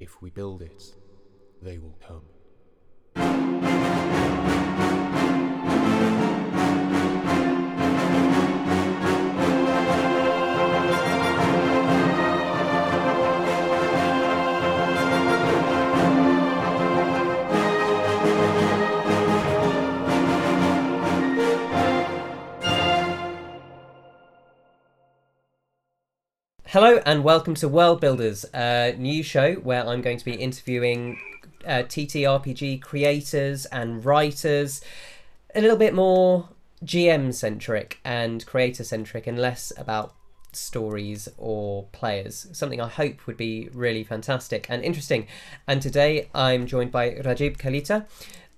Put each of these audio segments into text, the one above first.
If we build it, they will come. Hello and welcome to World Builders, a new show where I'm going to be interviewing uh, TTRPG creators and writers, a little bit more GM centric and creator centric, and less about stories or players. Something I hope would be really fantastic and interesting. And today I'm joined by Rajib Kalita.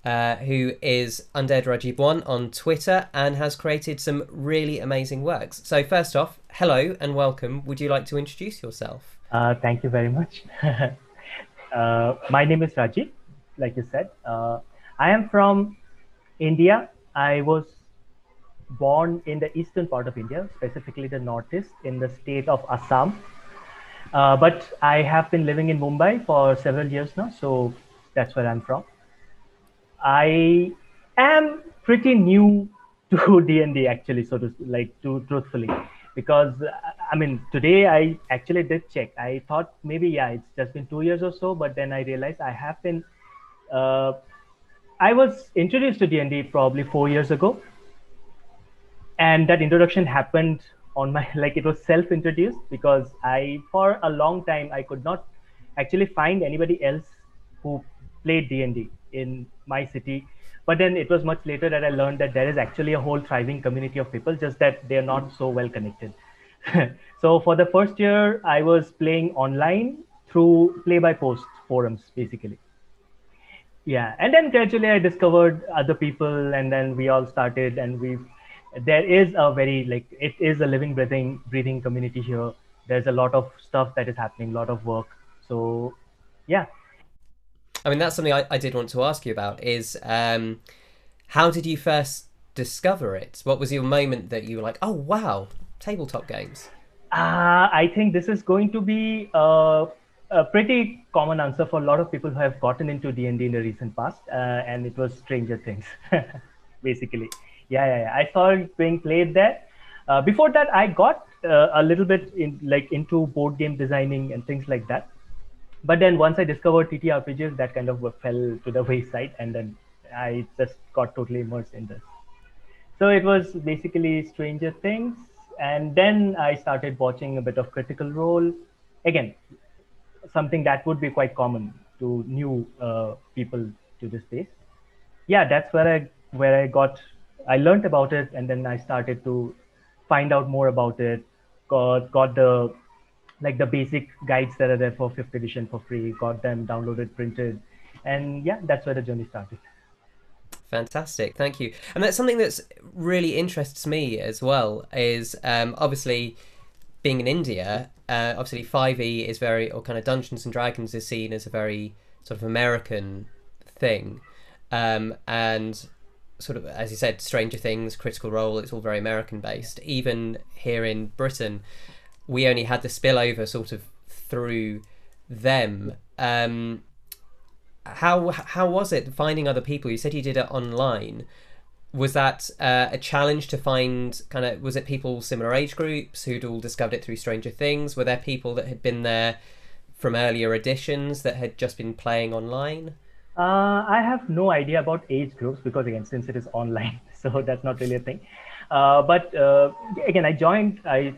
Uh, who is Undead Rajib One on Twitter and has created some really amazing works. So first off, hello and welcome. Would you like to introduce yourself? Uh, thank you very much. uh, my name is Rajib, like you said. Uh, I am from India. I was born in the eastern part of India, specifically the northeast in the state of Assam. Uh, but I have been living in Mumbai for several years now, so that's where I'm from. I am pretty new to D&D actually, so to like to truthfully, because I mean today I actually did check. I thought maybe yeah, it's just been two years or so, but then I realized I have been. Uh, I was introduced to D&D probably four years ago, and that introduction happened on my like it was self-introduced because I for a long time I could not actually find anybody else who played D&D in my city. But then it was much later that I learned that there is actually a whole thriving community of people, just that they're not so well connected. so for the first year, I was playing online through play by post forums, basically. Yeah, and then gradually I discovered other people, and then we all started, and we there is a very like it is a living, breathing, breathing community here. There's a lot of stuff that is happening, a lot of work. So, yeah, I mean, that's something I, I did want to ask you about. Is um, how did you first discover it? What was your moment that you were like, oh wow, tabletop games? Uh, I think this is going to be a, a, pretty common answer for a lot of people who have gotten into D and D in the recent past, uh, and it was Stranger Things, basically. Yeah, yeah, yeah, I saw it being played there. Uh, before that, I got uh, a little bit in like into board game designing and things like that but then once I discovered TTRPGs, that kind of fell to the wayside, and then I just got totally immersed in this. So it was basically Stranger Things, and then I started watching a bit of Critical Role. Again, something that would be quite common to new uh, people to this space. Yeah, that's where I where I got I learned about it, and then I started to find out more about it. Got got the like the basic guides that are there for fifth edition for free. Got them downloaded printed and yeah that's where the journey started. Fantastic. Thank you. And that's something that's really interests me as well is um, obviously being in india uh, obviously 5e is very or kind of dungeons and dragons is seen as a very sort of american thing. Um, and sort of as you said stranger things critical role it's all very american based even here in britain we only had the spillover sort of through them. Um, how how was it finding other people? You said you did it online. Was that uh, a challenge to find kind of? Was it people similar age groups who'd all discovered it through Stranger Things? Were there people that had been there from earlier editions that had just been playing online? Uh, I have no idea about age groups because again, since it is online, so that's not really a thing. Uh, but uh, again, I joined. I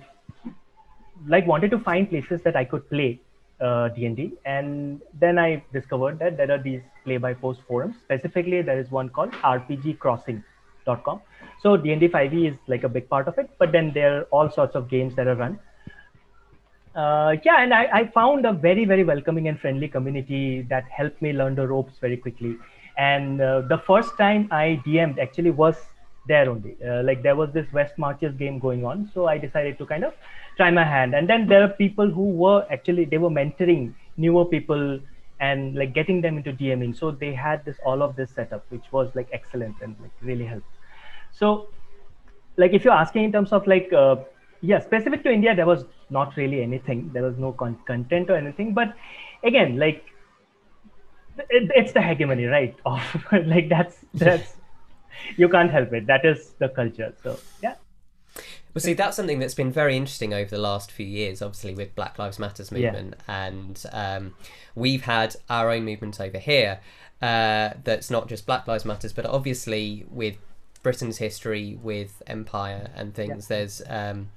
like wanted to find places that I could play uh, D&D, and then I discovered that there are these play-by-post forums. Specifically, there is one called RPGcrossing.com. So D&D 5e is like a big part of it, but then there are all sorts of games that are run. Uh, yeah, and I, I, found a very, very welcoming and friendly community that helped me learn the ropes very quickly. And uh, the first time I DM'd actually was there only. Uh, like there was this West Marches game going on, so I decided to kind of try my hand. And then there are people who were actually they were mentoring newer people and like getting them into dming so they had this all of this setup which was like excellent and like really helped. So like if you're asking in terms of like uh, yeah specific to india there was not really anything. There was no con- content or anything. But again like it, it's the hegemony, right? Of like that's that's you can't help it. That is the culture. So yeah. Well, see, that's something that's been very interesting over the last few years, obviously, with Black Lives Matters movement. Yeah. And um, we've had our own movement over here uh, that's not just Black Lives Matters, but obviously with Britain's history with empire and things, yeah. there's. Um,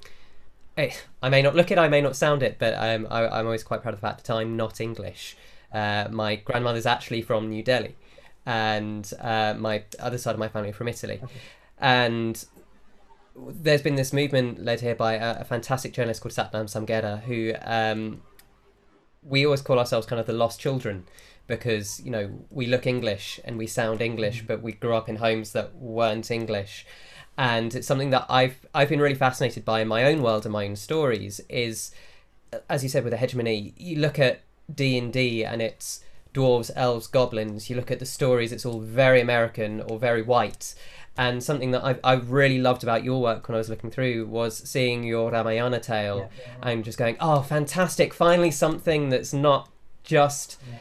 eh, I may not look it, I may not sound it, but um, I, I'm always quite proud of the fact that I'm not English. Uh, my grandmother's actually from New Delhi, and uh, my other side of my family from Italy. Okay. And there's been this movement led here by a, a fantastic journalist called Satnam Sanghera, who um, we always call ourselves kind of the lost children because you know we look English and we sound English, mm. but we grew up in homes that weren't English, and it's something that I've I've been really fascinated by in my own world and my own stories. Is as you said with the hegemony, you look at D and D and it's dwarves, elves, goblins. You look at the stories; it's all very American or very white and something that I, I really loved about your work when I was looking through was seeing your Ramayana tale yeah. and just going, oh, fantastic! Finally, something that's not just yeah.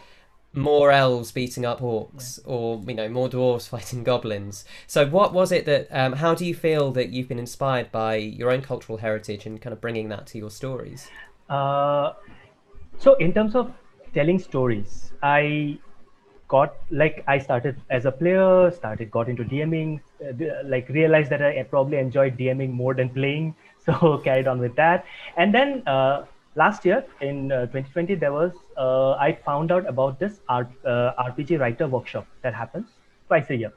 more elves beating up orcs yeah. or you know more dwarves fighting goblins. So, what was it that? Um, how do you feel that you've been inspired by your own cultural heritage and kind of bringing that to your stories? Uh, so, in terms of telling stories, I got like I started as a player, started got into DMing, uh, like realized that I probably enjoyed DMing more than playing, so carried on with that. And then uh, last year in uh, 2020, there was uh, I found out about this art, uh, RPG writer workshop that happens twice a year.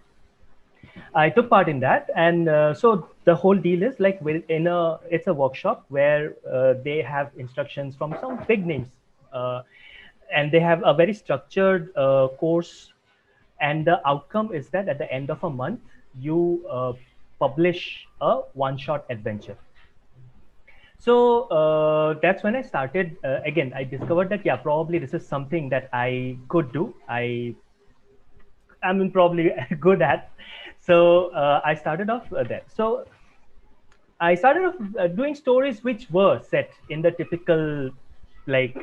I took part in that, and uh, so the whole deal is like in a it's a workshop where they have instructions from some big names and they have a very structured uh, course. And the outcome is that at the end of a month you uh, publish a one shot adventure. So uh, that's when i started uh, again i discovered that yeah probably this is something that i could do. I i mean probably good at. So uh, i started off uh, there. So i started off doing stories which were set in the typical like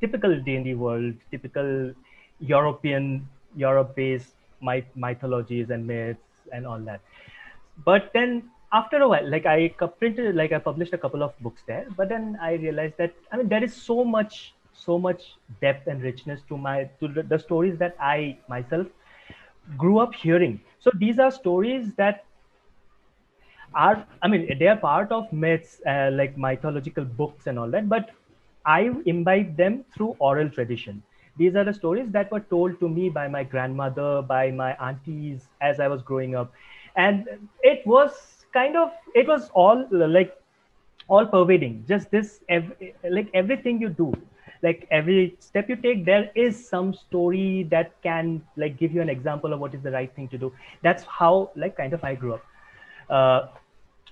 typical D&D world, typical European, Europe-based myth- mythologies and myths and all that. But then after a while, like I printed, like I published a couple of books there, but then I realized that I mean there is so much, so much depth and richness to my to the, the stories that I myself grew up hearing. So these are stories that are, I mean, they are part of myths, uh, like mythological books and all that, but I imbibe them through oral tradition. These are the stories that were told to me by my grandmother, by my aunties as I was growing up. And it was kind of, it was all like all pervading. Just this, every, like everything you do, like every step you take, there is some story that can like give you an example of what is the right thing to do. That's how like kind of I grew up. Uh,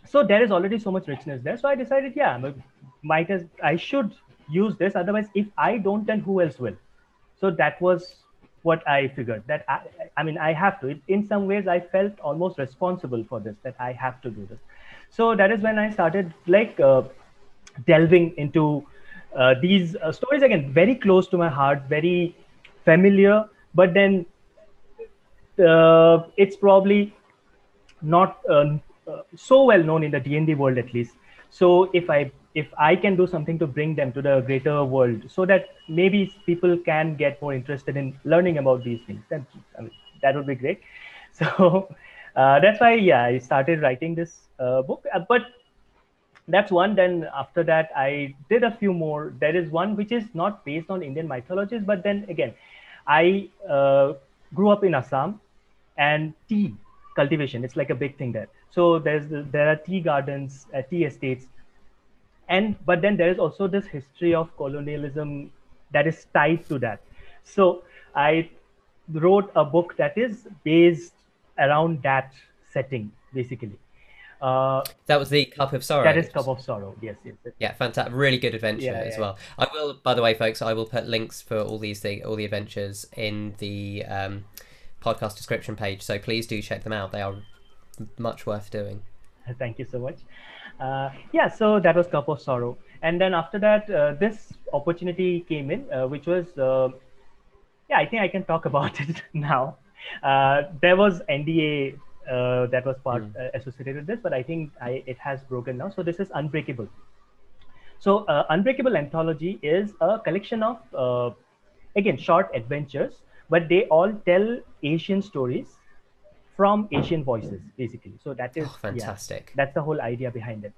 so there is already so much richness there. So I decided, yeah, might as I should use this otherwise if i don't then who else will? So that was what i figured that i, I mean i have to. In some ways i felt almost responsible for this that i have to do this. So that is when i started like uh, delving into uh, these uh, stories again very close to my heart very familiar but then uh, it's probably not uh, uh, so well known in the D&D world at least. So if i if I can do something to bring them to the greater world so that maybe people can get more interested in learning about these things, then I mean, that would be great. So uh, that's why, yeah, I started writing this uh, book. Uh, but that's one. Then after that, I did a few more. There is one which is not based on Indian mythologies, but then again, I uh, grew up in Assam and tea cultivation. It's like a big thing there. So there's there are tea gardens, uh, tea estates and but then there is also this history of colonialism that is tied to that so i wrote a book that is based around that setting basically uh, that was the Cup of Sorrow. That is Cup of Sorrow. Yes, yes. yes. Yeah, fantastic. Really good adventure yeah, as yeah. well. I will, by the way, folks. I will put links for all these things, all the adventures in the um, podcast description page. So please do check them out. They are much worth doing. Thank you so much uh, yeah, so that was Cup of Sorrow. And then after that, uh, this opportunity came in, uh, which was uh, yeah, I think I can talk about it now. Uh, there was NDA uh, that was part Mm. uh, associated with this, but I think I, it has broken now. So this is Unbreakable. So uh, Unbreakable Anthology is a collection of uh, again short adventures, but they all tell Asian stories from Asian voices, basically. So that is Oh, yeah, fantastic. that's the whole idea behind it.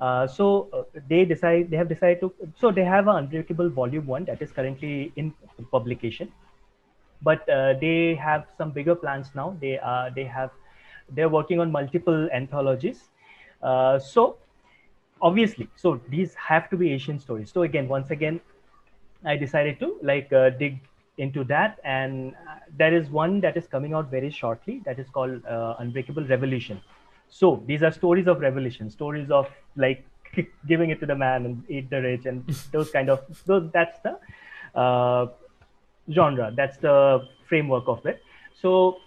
Uh, so uh, they decide they have decided to so they have an Unbreakable Volume One that is currently in publication, but uh, they have some bigger plans now. They are they have they're working on multiple anthologies. Uh, so obviously, so these have to be Asian stories. So again, once again, I decided to like uh, dig into that, and uh, there is one that is coming out very shortly that is called uh, Unbreakable Revolution. So these are stories of revolution, stories of like giving it to the man and eat the rich, and those kind of those. That's the uh, genre. That's the framework of it. So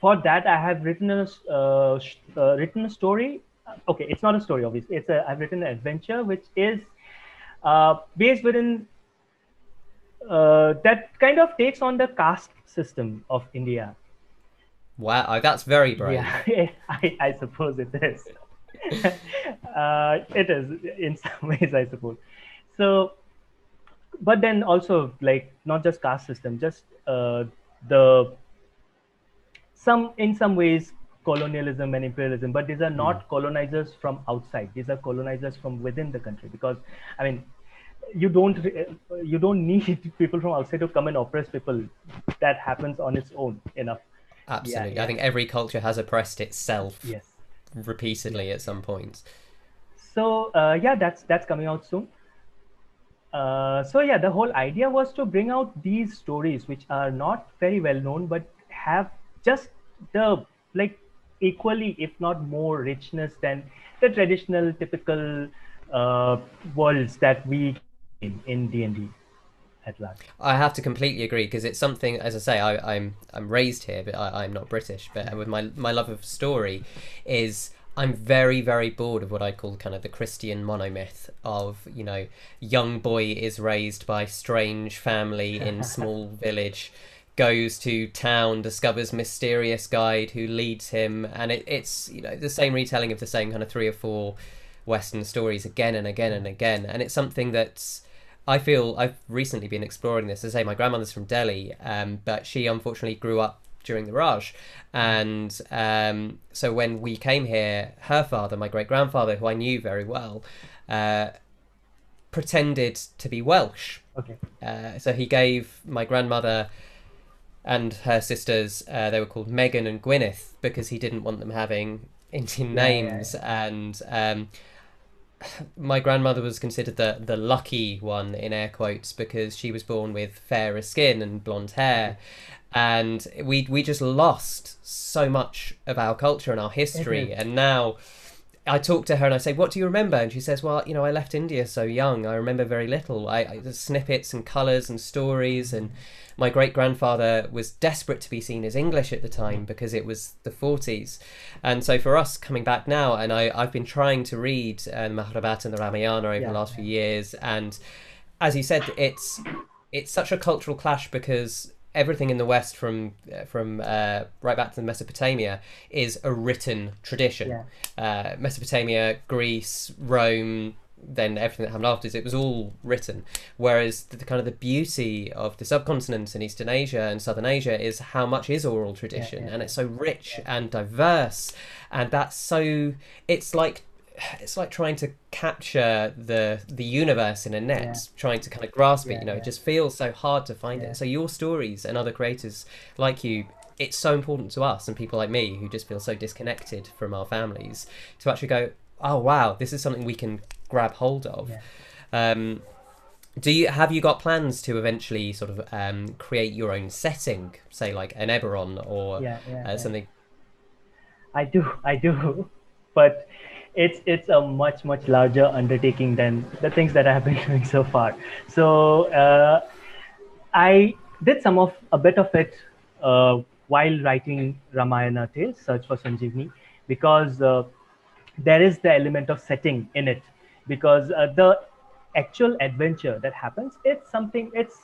for that, I have written a uh, uh, written a story. Okay, it's not a story, obviously. It's a I've written an adventure which is uh, based within uh, that kind of takes on the caste system of India. Wow, that's very brave. Yeah, I, I suppose it is. uh, it is in some ways, I suppose. So, but then also like not just caste system, just uh, the some in some ways colonialism and imperialism, but these are not colonizers from outside. These are colonizers from within the country because, I mean, you don't you don't need people from outside to come and oppress people. That happens on its own enough. Absolutely. yeah. I think every culture has oppressed itself Yes. repeatedly at some points so uh, yeah that's that's coming out soon uh, so yeah the whole idea was to bring out these stories which are not very well known but have just the like equally if not more richness than the traditional typical uh, worlds that we in in d&d at large. I have to completely agree because it's something, as I say, I, I'm I'm raised here, but I, I'm not British. But with my my love of story, is I'm very very bored of what I call kind of the Christian monomyth of you know young boy is raised by strange family in small village, goes to town, discovers mysterious guide who leads him, and it, it's you know the same retelling of the same kind of three or four Western stories again and again and again, and it's something that's I feel I've recently been exploring this. As I say, my grandmother's from Delhi, um, but she unfortunately grew up during the Raj, and um, so when we came here, her father, my great grandfather, who I knew very well, uh, pretended to be Welsh. okay Uh, so he gave my grandmother and her sisters, uh, they were called Megan and Gwyneth, because he didn't want them having Indian Yeah, yeah, names. And um, my grandmother was considered the, the lucky one, in air quotes, because she was born with fairer skin and blonde hair. And we, we just lost so much of our culture and our history. Mhm. And now I talk to her and I say, "What do you remember?" And she says, "Well, you know, I left India so young. I remember very little. I, I snippets and colours and stories. And my great grandfather was desperate to be seen as English at the time because it was the forties. And so for us coming back now, and I I've been trying to read uh, Mahabharata and the Ramayana over Yeah, the last few years, and as you said, it's it's such a cultural clash because everything in the West, from uh, from uh, right back to Mesopotamia, is a written tradition. Yeah. Uh, Mesopotamia, Greece, Rome, then everything that happened afterwards, it was all written. Whereas the, the kind of the beauty of the subcontinent and Eastern Asia and Southern Asia is how much is oral tradition, yeah, and it's so rich and diverse, and that's so. It's like it's like trying to capture the the universe in a net Yeah. trying to kind of grasp it Yeah, you know yeah. it just feels so hard to find Yeah. it so your stories and other creators like you it's so important to us and people like me who just feel so disconnected from our families to actually go oh wow this is something we can grab hold of Yeah. um do you have you got plans to eventually sort of um, create your own setting say like an Eberron or yeah, yeah, uh, something I do, I do, but it's it's a much much larger undertaking than the things that I have been doing so far. So uh, I did some of a bit of it uh, while writing Ramayana Tales, Search for Sanjeevani, because uh, there is the element of setting in it. Because uh, the actual adventure that happens, it's something. It's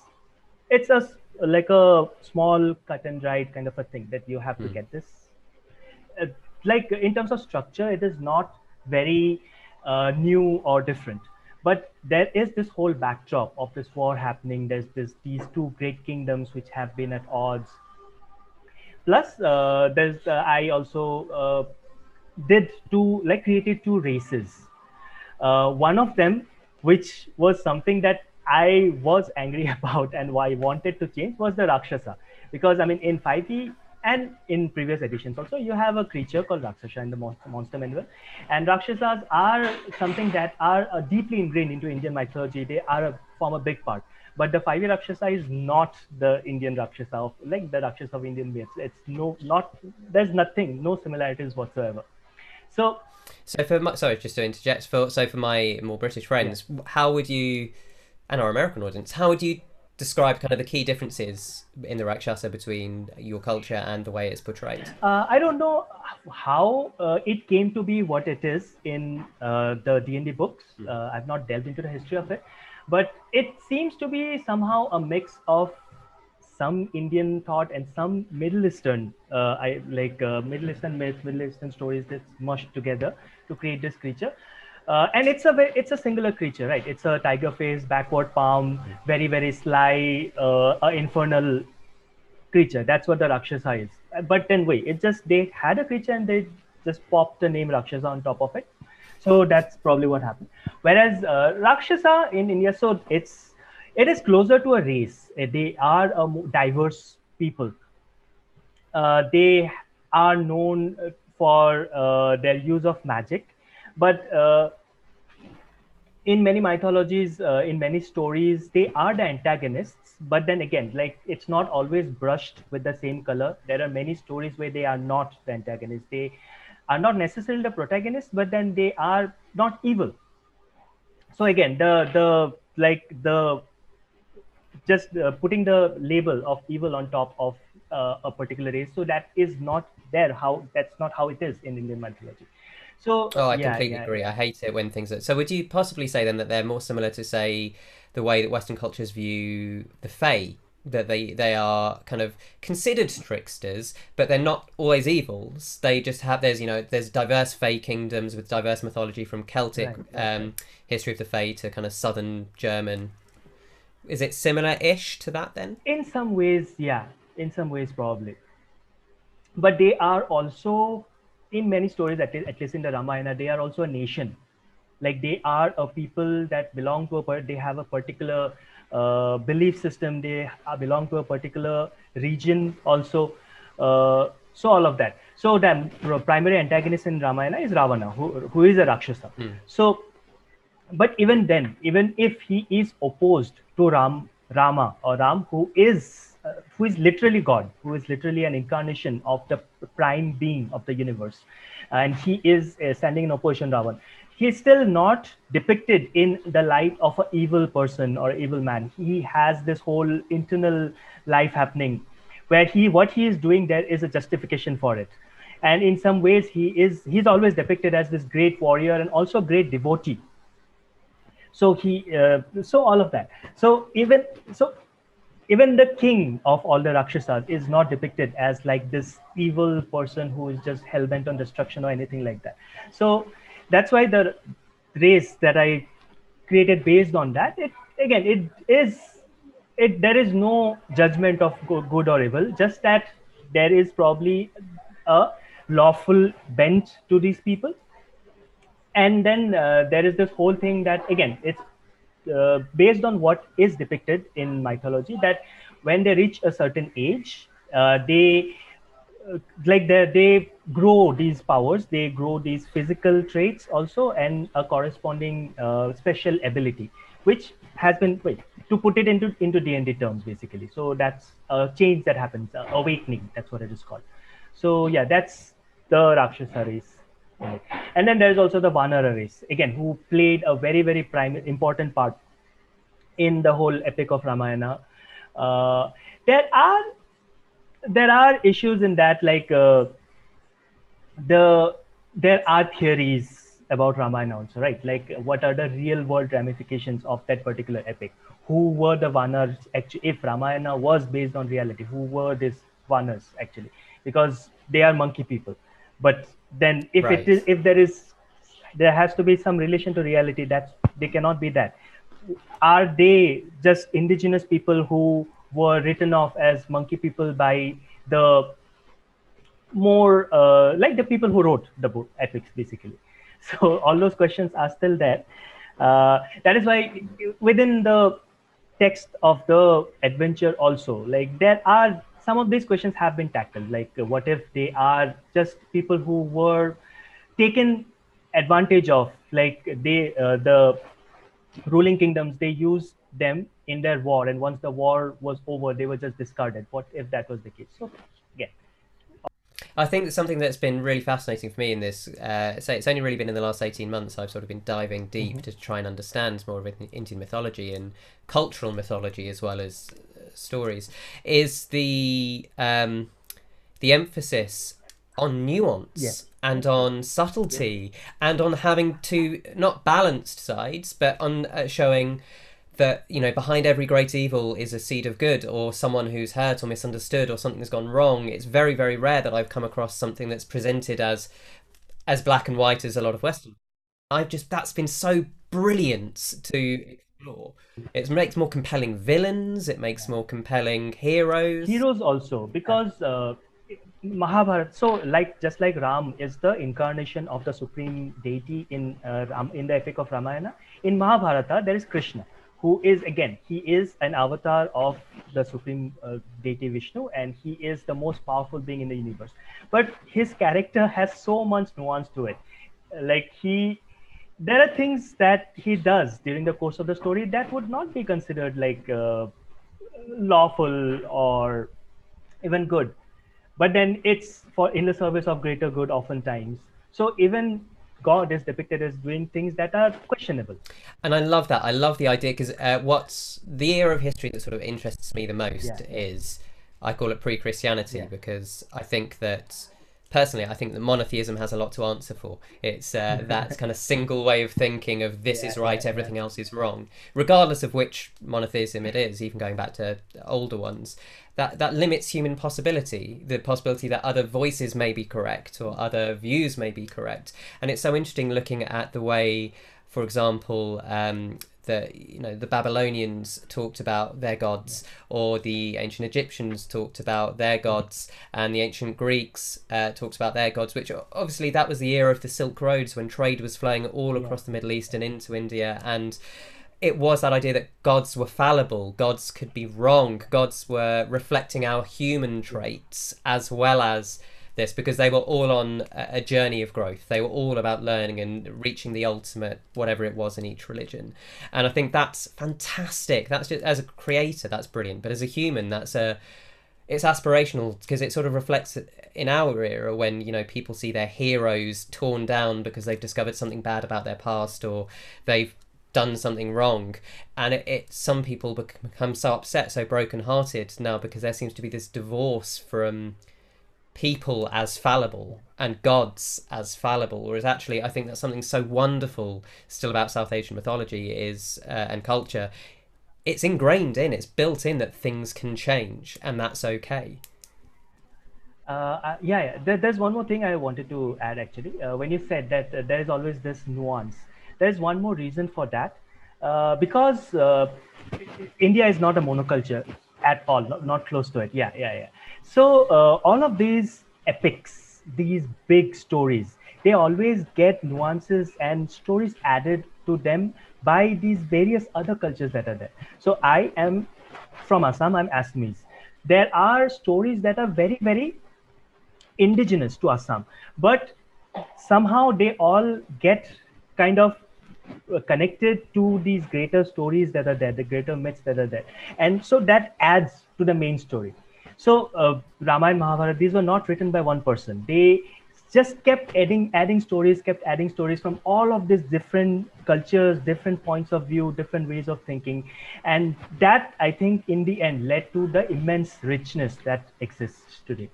it's a like a small cut and dried kind of a thing that you have to Hmm. get this. Uh, like in terms of structure, it is not very uh, new or different. But there is this whole backdrop of this war happening. There's this these two great kingdoms which have been at odds. Plus, uh, there's uh, I also uh, did two like created two races. Uh, one of them, which was something that I was angry about and why I wanted to change, was the Rakshasa. Because I mean, in 5e and in previous editions also, you have a creature called Rakshasa in the monster, manual, and Rakshasas are something that are uh, deeply ingrained into Indian mythology. They are a, form a big part. But the 5e Rakshasa is not the Indian Rakshasa of like the Rakshasa of Indian myths. It's no, not there's nothing, no similarities whatsoever. So So for my, sorry, just to interject. For so for my more British friends, how would you, and our American audience, how would you describe kind of the key differences in the Rakshasa between your culture and the way it's portrayed? Uh, I don't know how uh, it came to be what it is in uh, the D&D books. Uh, I've not delved into the history of it, but it seems to be somehow a mix of some Indian thought and some Middle Eastern, uh, I like uh, Middle Eastern myths, Middle Eastern stories that's mushed together to create this creature. Uh, and it's a ve- it's a singular creature, right? It's a tiger face, backward palm, very very sly, uh, infernal creature. That's what the Rakshasa is. But then wait, it just they had a creature and they just popped the name Rakshasa on top of it. So that's probably what happened. Whereas uh, Rakshasa in India, so it's it is closer to a race. Uh, They are a diverse people. Uh, they are known uh, for uh, their use of magic, but uh, in many mythologies, uh, in many stories, they are the antagonists. But then again, like it's not always brushed with the same color. There are many stories where they are not the antagonists. They are not necessarily the protagonists, but then they are not evil. So again, the the like the just uh, putting the label of evil on top of uh, a particular race. So that is not there. How that's not how it is in Indian mythology. So Oh, I yeah, completely yeah, agree. I hate it when things are. So, would you possibly say then that they're more similar to, say, the way that Western cultures view the Fae? That they they are kind of considered tricksters, but they're not always evils. They just have there's you know there's diverse Fae kingdoms with diverse mythology from Celtic Right, right, um, history of the Fae to kind of Southern German. Is it similar-ish to that then? in some ways yeah. In some ways probably. But they are also in many stories at, at least in the ramayana they are also a nation. Like they are a people that belong to a per- they have a particular uh, belief system. They uh, belong to a particular region also uh, so all of that. So the primary antagonist in ramayana is ravana who, who is a rakshasa. So but even then even if he is opposed to ram rama or ram who is uh, who is literally god who is literally an incarnation of the prime being of the universe and he is uh, standing in opposition to ravan he is still not depicted in the light of an evil person or evil man. He has this whole internal life happening where he what he is doing there is a justification for it. And in some ways he is he's always depicted as this great warrior and also a great devotee so he uh, so all of that. So even so even the king of all the rakshasas is not depicted as like this evil person who is just hell-bent on destruction or anything like that. So that's why the race that i created based on that it again it is it there is no judgment of go- good or evil just that there is probably a lawful bent to these people and then uh, there is this whole thing that again it's uh, based on what is depicted in mythology that when they reach a certain age uh, they uh, like they they grow these powers they grow these physical traits also and a corresponding uh, special ability which has been wait to put it into into d&d terms basically. So that's a change that happens awakening that's what it is called. So yeah that's the rakshasa race And then there's also the Vanara race, again, who played a very, very prime, important part in the whole epic of Ramayana. Uh, there are there are issues in that, like uh, the there are theories about Ramayana also, right? Like what are the real world ramifications of that particular epic? who were the Vanars actually, if Ramayana was based on reality, who were these Vanars actually, because they are monkey people. But then if Right. it is, if there is, there has to be some relation to reality that they cannot be that. Are they just indigenous people who were written off as monkey people by the more uh, like the people who wrote the book epics basically so all those questions are still there uh, that is why within the text of the adventure also like there are some of these questions have been tackled like uh, what if they are just people who were taken advantage of like they uh, the ruling kingdoms they used them in their war and once the war was over they were just discarded. What if that was the case? So yeah. I think that something that's been really fascinating for me in this, uh, say it's only really been in the last 18 months I've sort of been diving deep Mm-hmm. to try and understand more of Indian mythology and cultural mythology as well as stories, is the um, the emphasis on nuance Yeah. and on subtlety and on having two not balanced sides but on uh, showing that you know behind every great evil is a seed of good or someone who's hurt or misunderstood or something has gone wrong it's very very rare that i've come across something that's presented as as black and white as a lot of western i've just that's been so brilliant to explore it makes more compelling villains it makes more compelling heroes heroes also because uh, Mahabharata. So, like just like Ram is the incarnation of the supreme deity in uh, Ram, in the epic of Ramayana. In Mahabharata, there is Krishna, who is again he is an avatar of the supreme uh, deity Vishnu, and he is the most powerful being in the universe. But his character has so much nuance to it. Like he there are things that he does during the course of the story that would not be considered like uh, lawful or even good but then it's for in the service of greater good oftentimes so even god is depicted as doing things that are questionable and I love that. I love the idea because uh, what's the era of history that sort of interests me the most Yeah. is I call it pre-Christianity Yeah. because I think that personally I think that monotheism has a lot to answer for. It's uh, that kind of single way of thinking of this is right, yeah, everything else is wrong, regardless of which monotheism it is. Even going back to older ones, that that limits human possibility, the possibility that other voices may be correct or other views may be correct, and it's so interesting looking at the way for example, um, the you know the Babylonians talked about their gods, or the ancient Egyptians talked about their gods, and the ancient Greeks uh, talked about their gods. Which obviously that was the era of the Silk Roads when trade was flowing all across the Middle East and into India, and it was that idea that gods were fallible, gods could be wrong, gods were reflecting our human traits as well as this because they were all on a journey of growth. They were all about learning and reaching the ultimate, whatever it was in each religion. And I think that's fantastic. That's just as a creator, that's brilliant. But as a human, that's a it's aspirational because it sort of reflects in our era when you know people see their heroes torn down because they've discovered something bad about their past or they've done something wrong and it, it some people become so upset so broken-hearted now because there seems to be this divorce from people as fallible and gods as fallible whereas actually i think that's something so wonderful still about south asian mythology is uh, and culture it's ingrained in it's built in that things can change and that's okay uh, uh, yeah, yeah. There, there's one more thing I wanted to add actually. Uh, when you said that uh, there is always this nuance, there's one more reason for that. Uh, because uh, India is not a monoculture at all, not, not close to it. Yeah, yeah, yeah. So uh, all of these epics, these big stories, they always get nuances and stories added to them by these various other cultures that are there. So I am from Assam, I'm Assamese. There are stories that are very, very indigenous to Assam, but somehow they all get kind of uh, connected to these greater stories that are there, the greater myths that are there, and so that adds to the main story. So uh, Ramayana, Mahabharata, these were not written by one person. They just kept adding, adding stories, kept adding stories from all of these different cultures, different points of view, different ways of thinking, and that I think in the end led to the immense richness that exists today.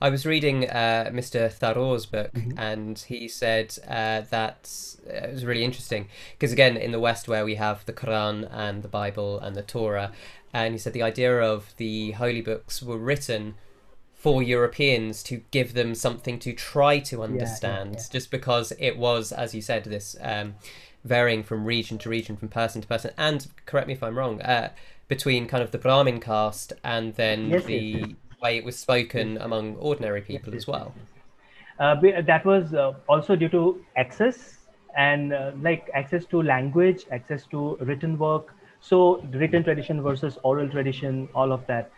I was reading uh, Mr. Tharoor's book, Mhm. and he said uh, that uh, it was really interesting because again, in the West, where we have the Quran and the Bible and the Torah, and he said the idea of the holy books were written for Europeans to give them something to try to understand, yeah. just because it was, as you said, this um, varying from region to region, from person to person, and correct me if I'm wrong, uh, between kind of the Brahmin caste and then yes, the yes. Way it was spoken among ordinary people Yes, as well. Uh, that was uh, also due to access and uh, like access to language, access to written work. So written tradition versus oral tradition, all of that,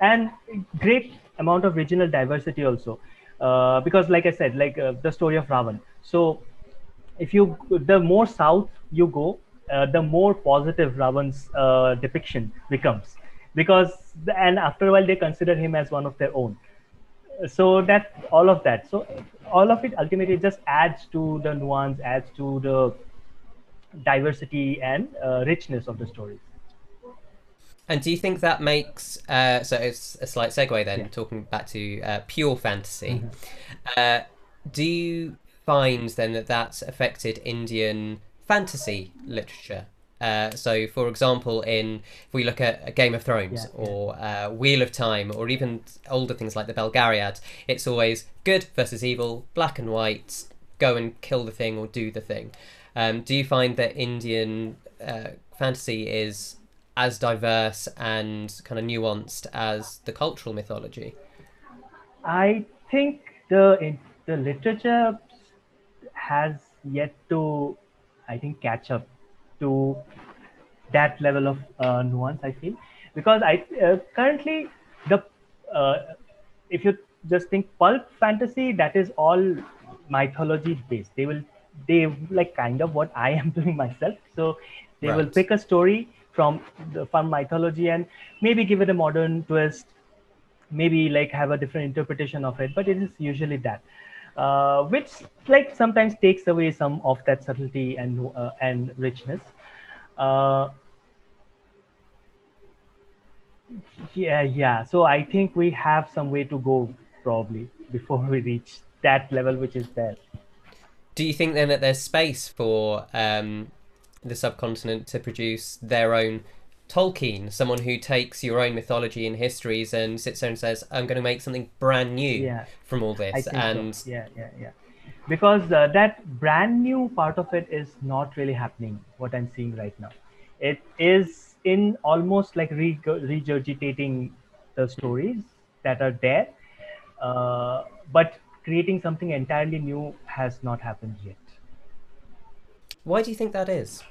and great amount of regional diversity also. Uh, because, like I said, like uh, the story of Ravan. So if you the more south you go uh, the more positive ravan's uh, depiction becomes because and after a while they consider him as one of their own so that all of that so all of it ultimately just adds to the nuance adds to the diversity and uh, richness of the stories And do you think that makes uh, so it's a slight segue then, Yeah. talking back to uh, pure fantasy? Mhm. Uh, do you find then that that's affected Indian fantasy literature? Uh, so, for example, in if we look at a Game of Thrones Yeah, yeah. or uh, Wheel of Time, or even older things like the Belgariad, it's always good versus evil, black and white, go and kill the thing or do the thing. Um, do you find that Indian uh, fantasy is as diverse and kind of nuanced as the cultural mythology? I think the the literature has yet to, I think, catch up to that level of uh, nuance. I feel because I uh, currently the uh, if you just think pulp fantasy, that is all mythology based. They will they like kind of what I am doing myself. So they will pick a story from the from mythology and maybe give it a modern twist maybe like have a different interpretation of it but it is usually that uh, which like sometimes takes away some of that subtlety and uh, and richness. Uh, yeah yeah. So i think we have some way to go probably before we reach that level which is there. Do you think then that there's space for um, the subcontinent to produce their own Tolkien, someone who takes your own mythology and histories and sits there and says, "I'm going to make something brand new Yeah. from all this," and so. yeah, yeah, yeah. Because uh, that brand new part of it is not really happening. What I'm seeing right now, it is in almost like re- regurgitating the stories that are there, uh, but creating something entirely new has not happened yet. why do you think that is?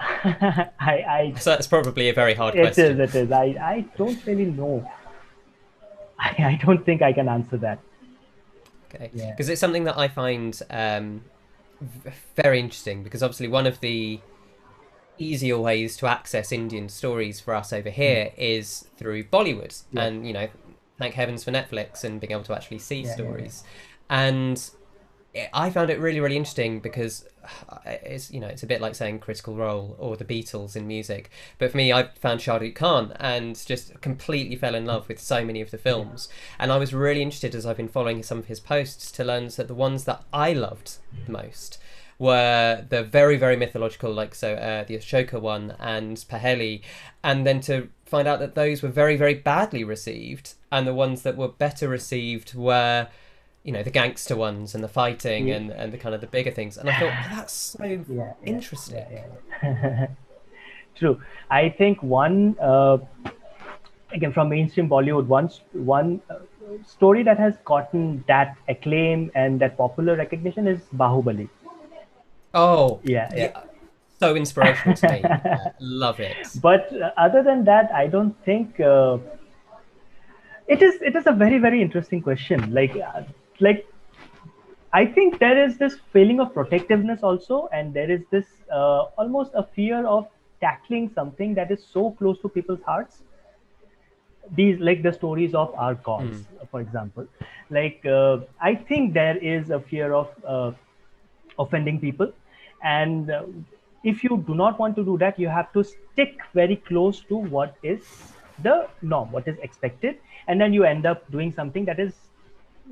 I, I So that's probably a very hard it question. It is. It is. I, I don't really know. I, I don't think I can answer that. Okay, Yeah. because it's something that I find um, very interesting. Because obviously, one of the easier ways to access Indian stories for us over here is through Bollywood, Yeah. and you know, thank heavens for Netflix and being able to actually see Yeah, yeah, stories. And I found it really, really interesting because uh, it's you know it's a bit like saying Critical Role or the Beatles in music, but for me, I found Shah Rukh Khan and just completely fell in love with so many of the films. And I was really interested as I've been following some of his posts to learn that the ones that I loved the most were the very, very mythological, like so uh, the Ashoka one and Paheli, and then to find out that those were very, very badly received, and the ones that were better received were you know the gangster ones and the fighting Yeah. and, and the kind of the bigger things and i thought oh, that's so Yeah, interesting yeah. True. I think one uh, again from mainstream Bollywood, one one uh, story that has gotten that acclaim and that popular recognition is Bahubali. oh Yeah, yeah. so inspirational to me love it But uh, other than that, I don't think uh, it is. It is a very very interesting question. Like uh, like I think there is this feeling of protectiveness also, and there is this uh, almost a fear of tackling something that is so close to people's hearts. These, like the stories of our gods, for example. Like, uh, I think there is a fear of uh, offending people. And uh, if you do not want to do that, you have to stick very close to what is the norm, what is expected, and then you end up doing something that is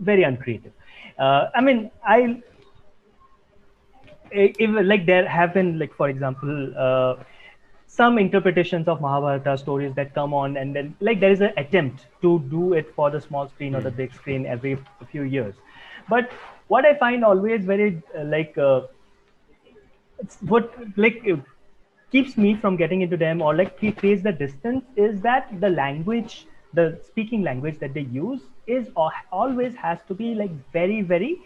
very uncreative. Uh, I mean, I if like there have been like for example uh, some interpretations of Mahabharata stories that come on, and then like there is an attempt to do it for the small screen or the big screen every few years. But what I find always very uh, like uh, what like keeps me from getting into them or like creates the distance is that the language, the speaking language that they use is always has to be like very very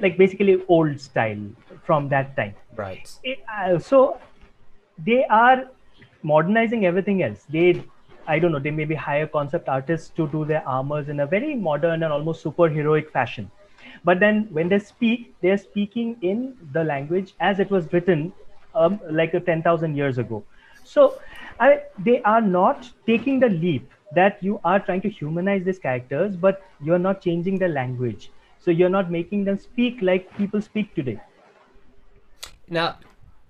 like basically old style from that time. Right. It, uh, so they are modernizing everything else. They i don't know they maybe hire concept artists to do their armors in a very modern and almost superheroic fashion. But then when they speak they're speaking in the language as it was written um, like 10000 years ago. So I, they are not taking the leap that you are trying to humanize these characters but you're not changing the language. So you're not making them speak like people speak today. Now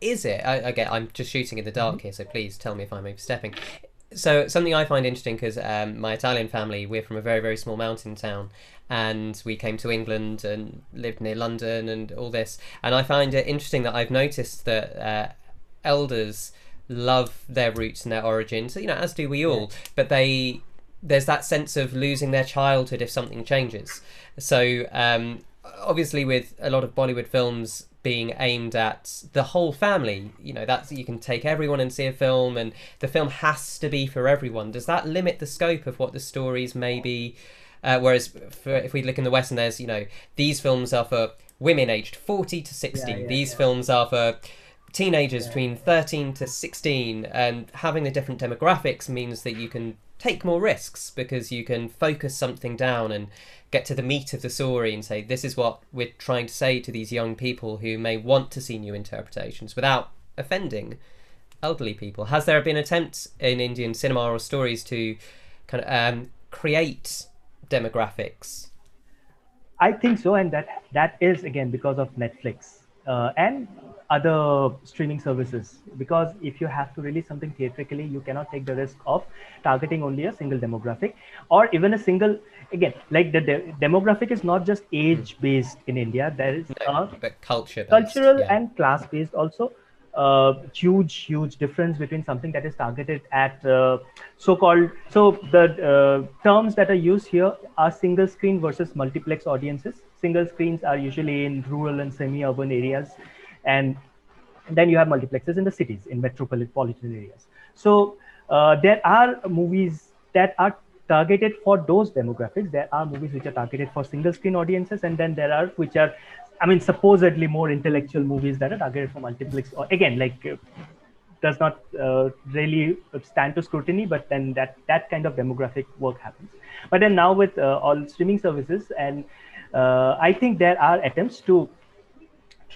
is it I, again i'm just shooting in the dark here so please tell me if i'm overstepping. So something i find interesting because um, my italian family we're from a very very small mountain town and we came to england and lived near london and all this. And i find it interesting that i've noticed that uh, elders love their roots and their origins you know as do we all yeah. but they there's that sense of losing their childhood if something changes so um, obviously with a lot of bollywood films being aimed at the whole family. You know, that's you can take everyone and see a film, and the film has to be for everyone. Does that limit the scope of what the stories may be? Uh, whereas, for, if we look in the West, and there's you know these films are for women aged forty to sixty. Yeah, yeah, these films are for teenagers between 13 to 16 and having the different demographics means that you can take more risks because you can focus something down and get to the meat of the story and say this is what we're trying to say to these young people who may want to see new interpretations without offending elderly people. Has there been attempts in indian cinema or stories to kind of um, create demographics? I think so and that that is again because of netflix. Uh, and other streaming services. Because if you have to release something theatrically you cannot take the risk of targeting only a single demographic or even a single again like the de- demographic is not just age based in india. There is no, a culture cultural yeah. and class based also uh, huge huge difference between something that is targeted at uh, so-called so the uh, terms that are used here are single screen versus multiplex audiences. Single screens are usually in rural and semi-urban areas and then you have multiplexes in the cities in metropolitan areas. So uh, there are movies that are targeted for those demographics. There are movies which are targeted for single screen audiences and then there are which are i mean supposedly more intellectual movies that are targeted for multiplex or again like uh, does not uh, really stand to scrutiny but then that that kind of demographic work happens. But then now with uh, all streaming services and uh, i think there are attempts to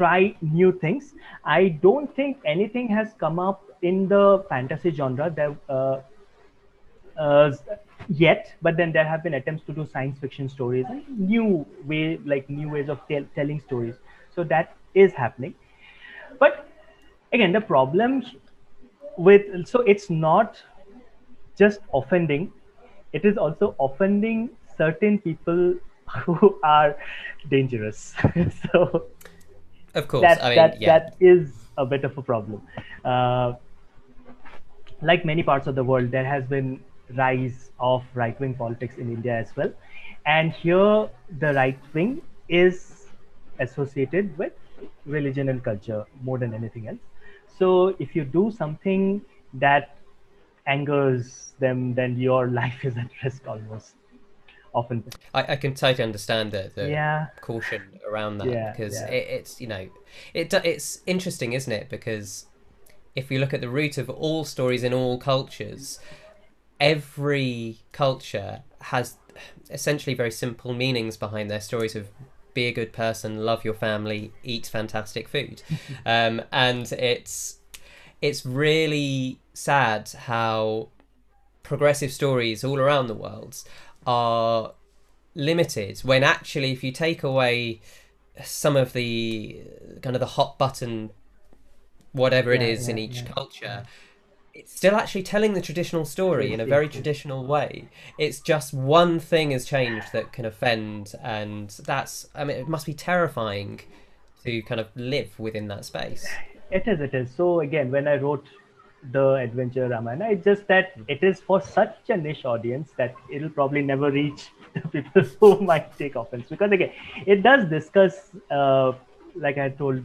try new things. I don't think anything has come up in the fantasy genre that uh, uh, yet, but then there have been attempts to do science fiction stories new way, like new ways of tell, telling stories. So that is happening. But again, the problem with so it's not just offending; it is also offending certain people who are dangerous. so of course, that, I mean, that, yeah. that is a bit of a problem. Uh, like many parts of the world, there has been rise of right-wing politics in India as well, and here the right wing is associated with religion and culture more than anything else. So if you do something that angers them, then your life is at risk almost often. I, I can totally understand the, the yeah. caution around that yeah, because yeah. It, it's you know it it's interesting, isn't it? Because if you look at the root of all stories in all cultures, every culture has essentially very simple meanings behind their stories of be a good person, love your family, eat fantastic food, um, and it's it's really sad how progressive stories all around the world are limited when actually if you take away some of the kind of the hot button whatever it yeah, is yeah, in each yeah, culture it's still actually telling the traditional story in a very traditional way. It's just one thing has changed that can offend, and that's I mean it must be terrifying to kind of live within that space. It is, it is. So again, when I wrote the adventure Ramayana, it's just that it is for such a niche audience that it'll probably never reach the people who might take offense. Because again, it does discuss, uh, like I told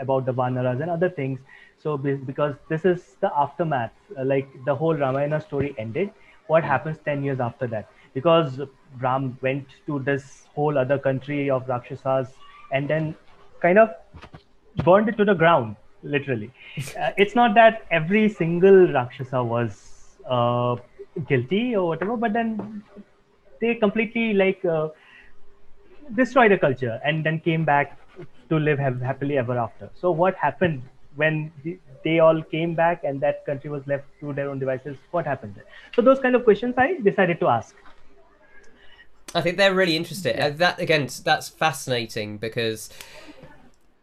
about the Vanaras and other things. So because this is the aftermath, uh, like the whole Ramayana story ended, what happens 10 years after that? Because Ram went to this whole other country of Rakshasas and then kind of burned it to the ground literally. Uh, it's not that every single rakshasa was uh, guilty or whatever but then they completely like uh, destroyed the culture and then came back to live happily ever after. So what happened when they all came back and that country was left to their own devices? What happened there? so those kind of questions i decided to ask. I think they're really interesting. Yeah. that again that's fascinating because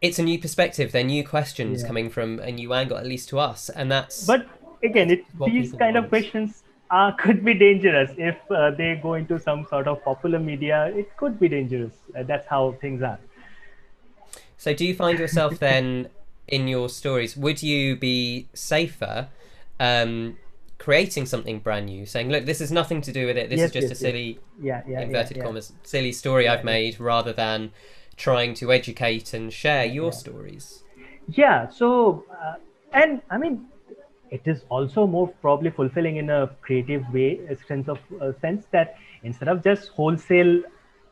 it's a new perspective. They're new questions yeah. coming from a new angle, at least to us, and that's. But again, it, these kind want. of questions uh, could be dangerous if uh, they go into some sort of popular media. It could be dangerous. Uh, that's how things are. So, do you find yourself then in your stories? Would you be safer? Um, creating something brand new saying look this has nothing to do with it this yes, is just yes, a silly yes. yeah, yeah, inverted yeah, commas silly story i've made rather than trying to educate and share your yeah. stories. Yeah. So, uh, and I mean, it is also more probably fulfilling in a creative way, a sense of a sense that instead of just wholesale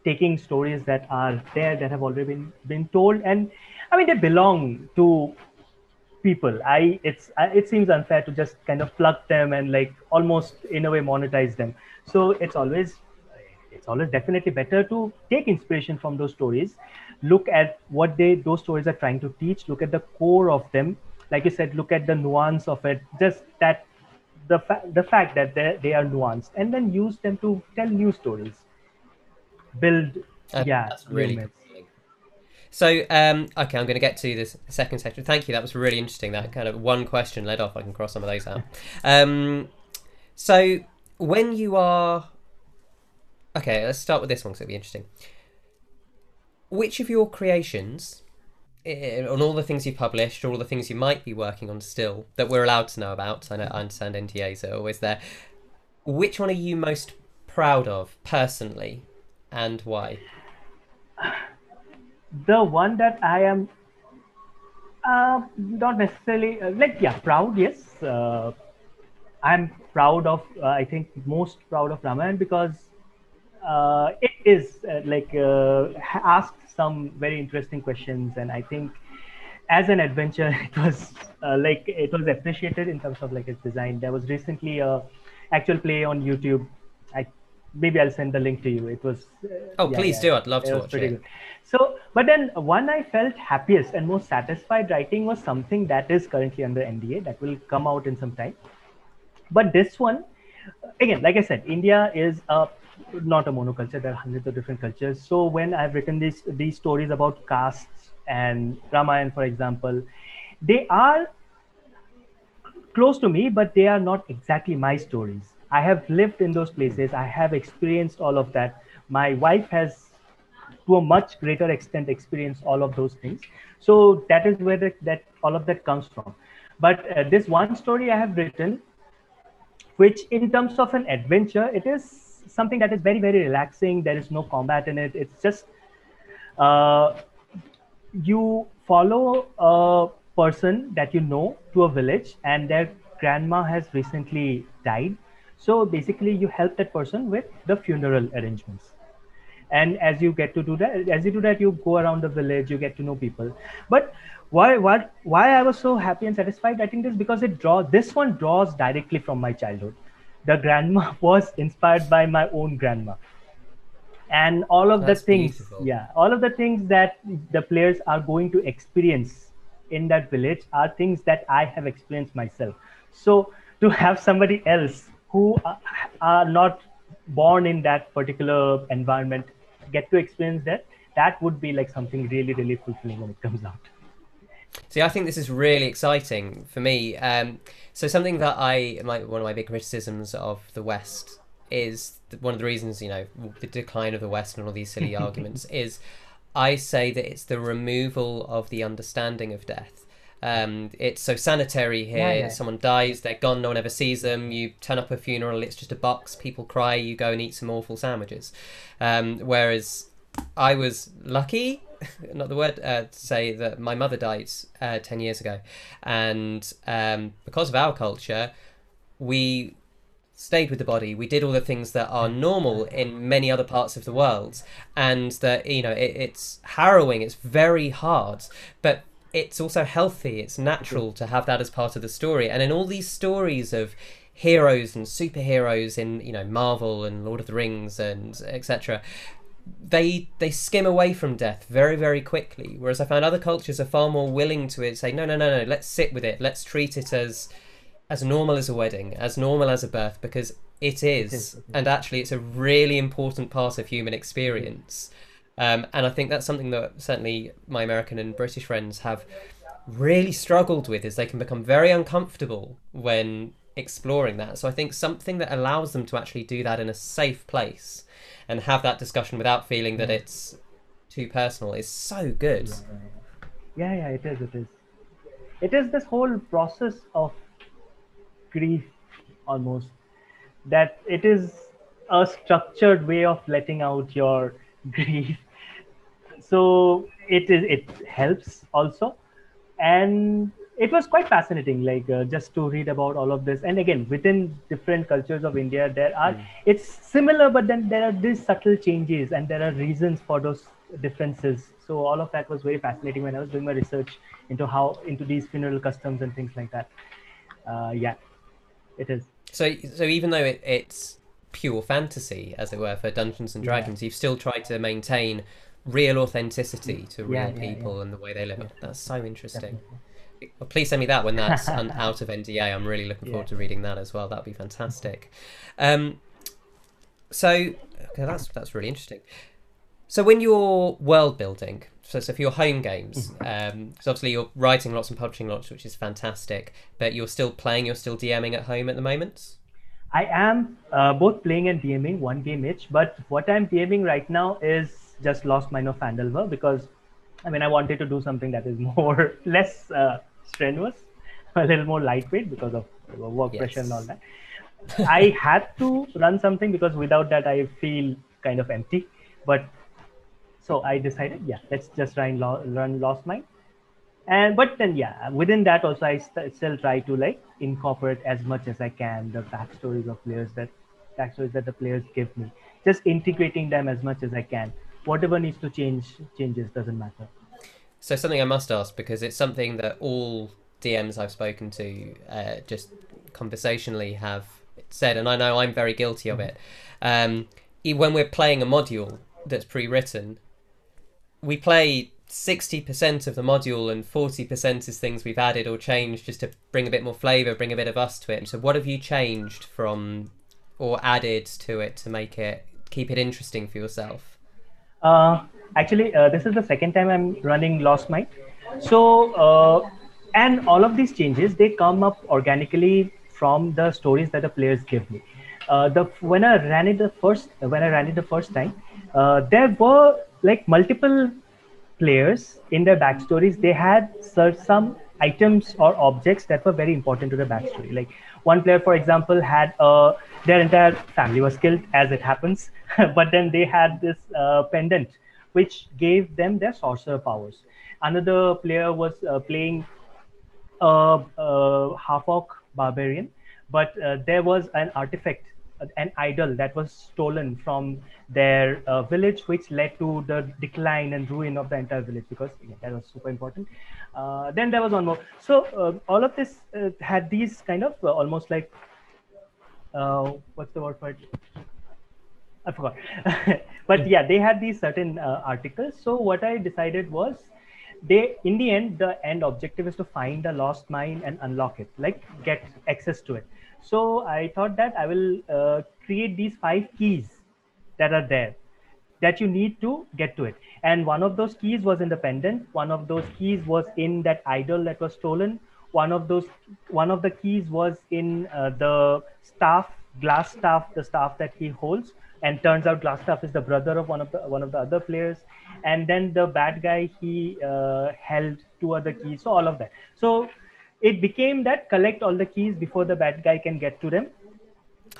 taking stories that are there that have already been been told, and I mean they belong to people. I it's it seems unfair to just kind of pluck them and like almost in a way monetize them. So it's always it's always definitely better to take inspiration from those stories. Look at what they those stories are trying to teach. Look at the core of them. Like you said look at the nuance of it. Just that the fa- the fact that they, they are nuanced and then use them to tell new stories. Build yeah that's really so um, okay i'm going to get to this second section. Thank you that was really interesting. That kind of one question led off i can cross some of those out. Um, so when you are Okay, let's start with this one because it'll be interesting. Which of your creations, eh, on all the things you've published, all the things you might be working on still that we're allowed to know about, I know I understand NDAs are always there. Which one are you most proud of personally, and why? The one that I am uh, not necessarily uh, like yeah proud yes uh, i'm proud of uh, i think most proud of Ramayan because uh, it is uh, like uh, asked some very interesting questions, and I think as an adventure, it was uh, like it was appreciated in terms of like its design. There was recently a actual play on YouTube. I maybe I'll send the link to you. It was. Uh, oh, yeah, please yeah, do! I'd love to watch it. Good. So, but then one I felt happiest and most satisfied writing was something that is currently under NDA that will come out in some time. But this one, again, like I said, India is a not a monoculture there are hundreds of different cultures. So when i've written these these stories about castes and ramayan for example they are close to me but they are not exactly my stories. I have lived in those places. I have experienced all of that. My wife has to a much greater extent experienced all of those things. So that is where the, that all of that comes from. But uh, this one story i have written which in terms of an adventure it is something that is very very relaxing. There is no combat in it. It's just uh, you follow a person that you know to a village and their grandma has recently died. So basically you help that person with the funeral arrangements. And as you get to do that as you do that you go around the village you get to know people. But why what why i was so happy and satisfied i think this because it draws this one draws directly from my childhood the grandma was inspired by my own grandma. And all of That's the things beautiful. yeah all of the things that the players are going to experience in that village are things that i have experienced myself. So to have somebody else who uh, are not born in that particular environment get to experience that that would be like something really really fulfilling when it comes out See, I think this is really exciting for me. Um, so something that I, my, one of my big criticisms of the West is one of the reasons, you know, the decline of the West and all these silly arguments is, I say that it's the removal of the understanding of death. Um, it's so sanitary here. Yeah, yeah. Someone dies, they're gone. No one ever sees them. You turn up a funeral, it's just a box. People cry. You go and eat some awful sandwiches. Um, whereas I was lucky, not the word, uh, to say that my mother died uh, 10 years ago. And um, because of our culture, we stayed with the body. We did all the things that are normal in many other parts of the world. And that, you know, it, it's harrowing, it's very hard. But it's also healthy, it's natural to have that as part of the story. And in all these stories of heroes and superheroes in, you know, Marvel and Lord of the Rings and etc they they skim away from death very very quickly whereas i found other cultures are far more willing to it say no no no no let's sit with it. Let's treat it as as normal as a wedding as normal as a birth because it is, is, it is. and actually it's a really important part of human experience. Um, and i think that's something that certainly my american and british friends have really struggled with is they can become very uncomfortable when exploring that. So i think something that allows them to actually do that in a safe place and have that discussion without feeling that mm. it's too personal is so good. Yeah, yeah, it is. It is. It is this whole process of grief, almost that it is a structured way of letting out your grief. So it is. It helps also, and it was quite fascinating like uh, just to read about all of this. And again within different cultures of india there are mm. it's similar but then there are these subtle changes and there are reasons for those differences. So all of that was very fascinating when i was doing my research into how into these funeral customs and things like that. Uh, yeah it is. So so even though it, it's pure fantasy as it were for dungeons and dragons yeah. you've still tried to maintain real authenticity to real yeah, yeah, people and the way they live that's so interesting. Definitely. Please send me that when that's out of NDA. I'm really looking forward yeah. to reading that as well. That'd be fantastic. Um, so okay, that's that's really interesting. So when you're world building, so, so for your home games, because mm-hmm. um, obviously you're writing lots and publishing lots, which is fantastic, but you're still playing, you're still DMing at home at the moment. I am uh, both playing and DMing one game each, but what I'm DMing right now is just Lost Mine of Phandelver because I mean I wanted to do something that is more less uh, strenuous, a little more lightweight because of work yes. pressure and all that. I had to run something because without that I feel kind of empty. But so I decided, yeah, let's just run run Lost Mine. And but then yeah, within that also I st- still try to like incorporate as much as I can the backstories of players that backstories that the players give me. Just integrating them as much as I can. Whatever needs to change changes doesn't matter. So something I must ask because it's something that all DMs I've spoken to uh, just conversationally have said, and I know I'm very guilty of it. Um, when we're playing a module that's pre-written, we play 60% of the module and 40% is things we've added or changed just to bring a bit more flavor, bring a bit of us to it. So what have you changed from or added to it to make it keep it interesting for yourself? Uh, actually, uh, this is the second time I'm running Lost Mine. So, uh, and all of these changes they come up organically from the stories that the players give me. Uh, the when I ran it the first when I ran it the first time, uh, there were like multiple players in their backstories. They had some items or objects that were very important to the backstory. Like one player, for example, had uh, their entire family was killed, as it happens, but then they had this uh, pendant which gave them their sorcerer powers. Another player was uh, playing a, a half orc barbarian, but uh, there was an artifact, an idol that was stolen from their uh, village, which led to the decline and ruin of the entire village because yeah, that was super important. Uh, then there was one more. So uh, all of this uh, had these kind of almost like what's the word for it? I forgot. but yeah, they had these certain uh, articles. So what I decided was, they in the end, the end objective is to find a lost mine and unlock it, like get access to it. So I thought that I will uh, create these five keys that are there. that you need to get to it. And one of those keys was in the pendant. One of those keys was in that idol that was stolen. One of those, one of the keys was in uh, the staff, Glasstaff, the staff that he holds. And turns out Glasstaff is the brother of one of the one of the other players. And then the bad guy he uh, held two other keys. So all of that. So it became that collect all the keys before the bad guy can get to them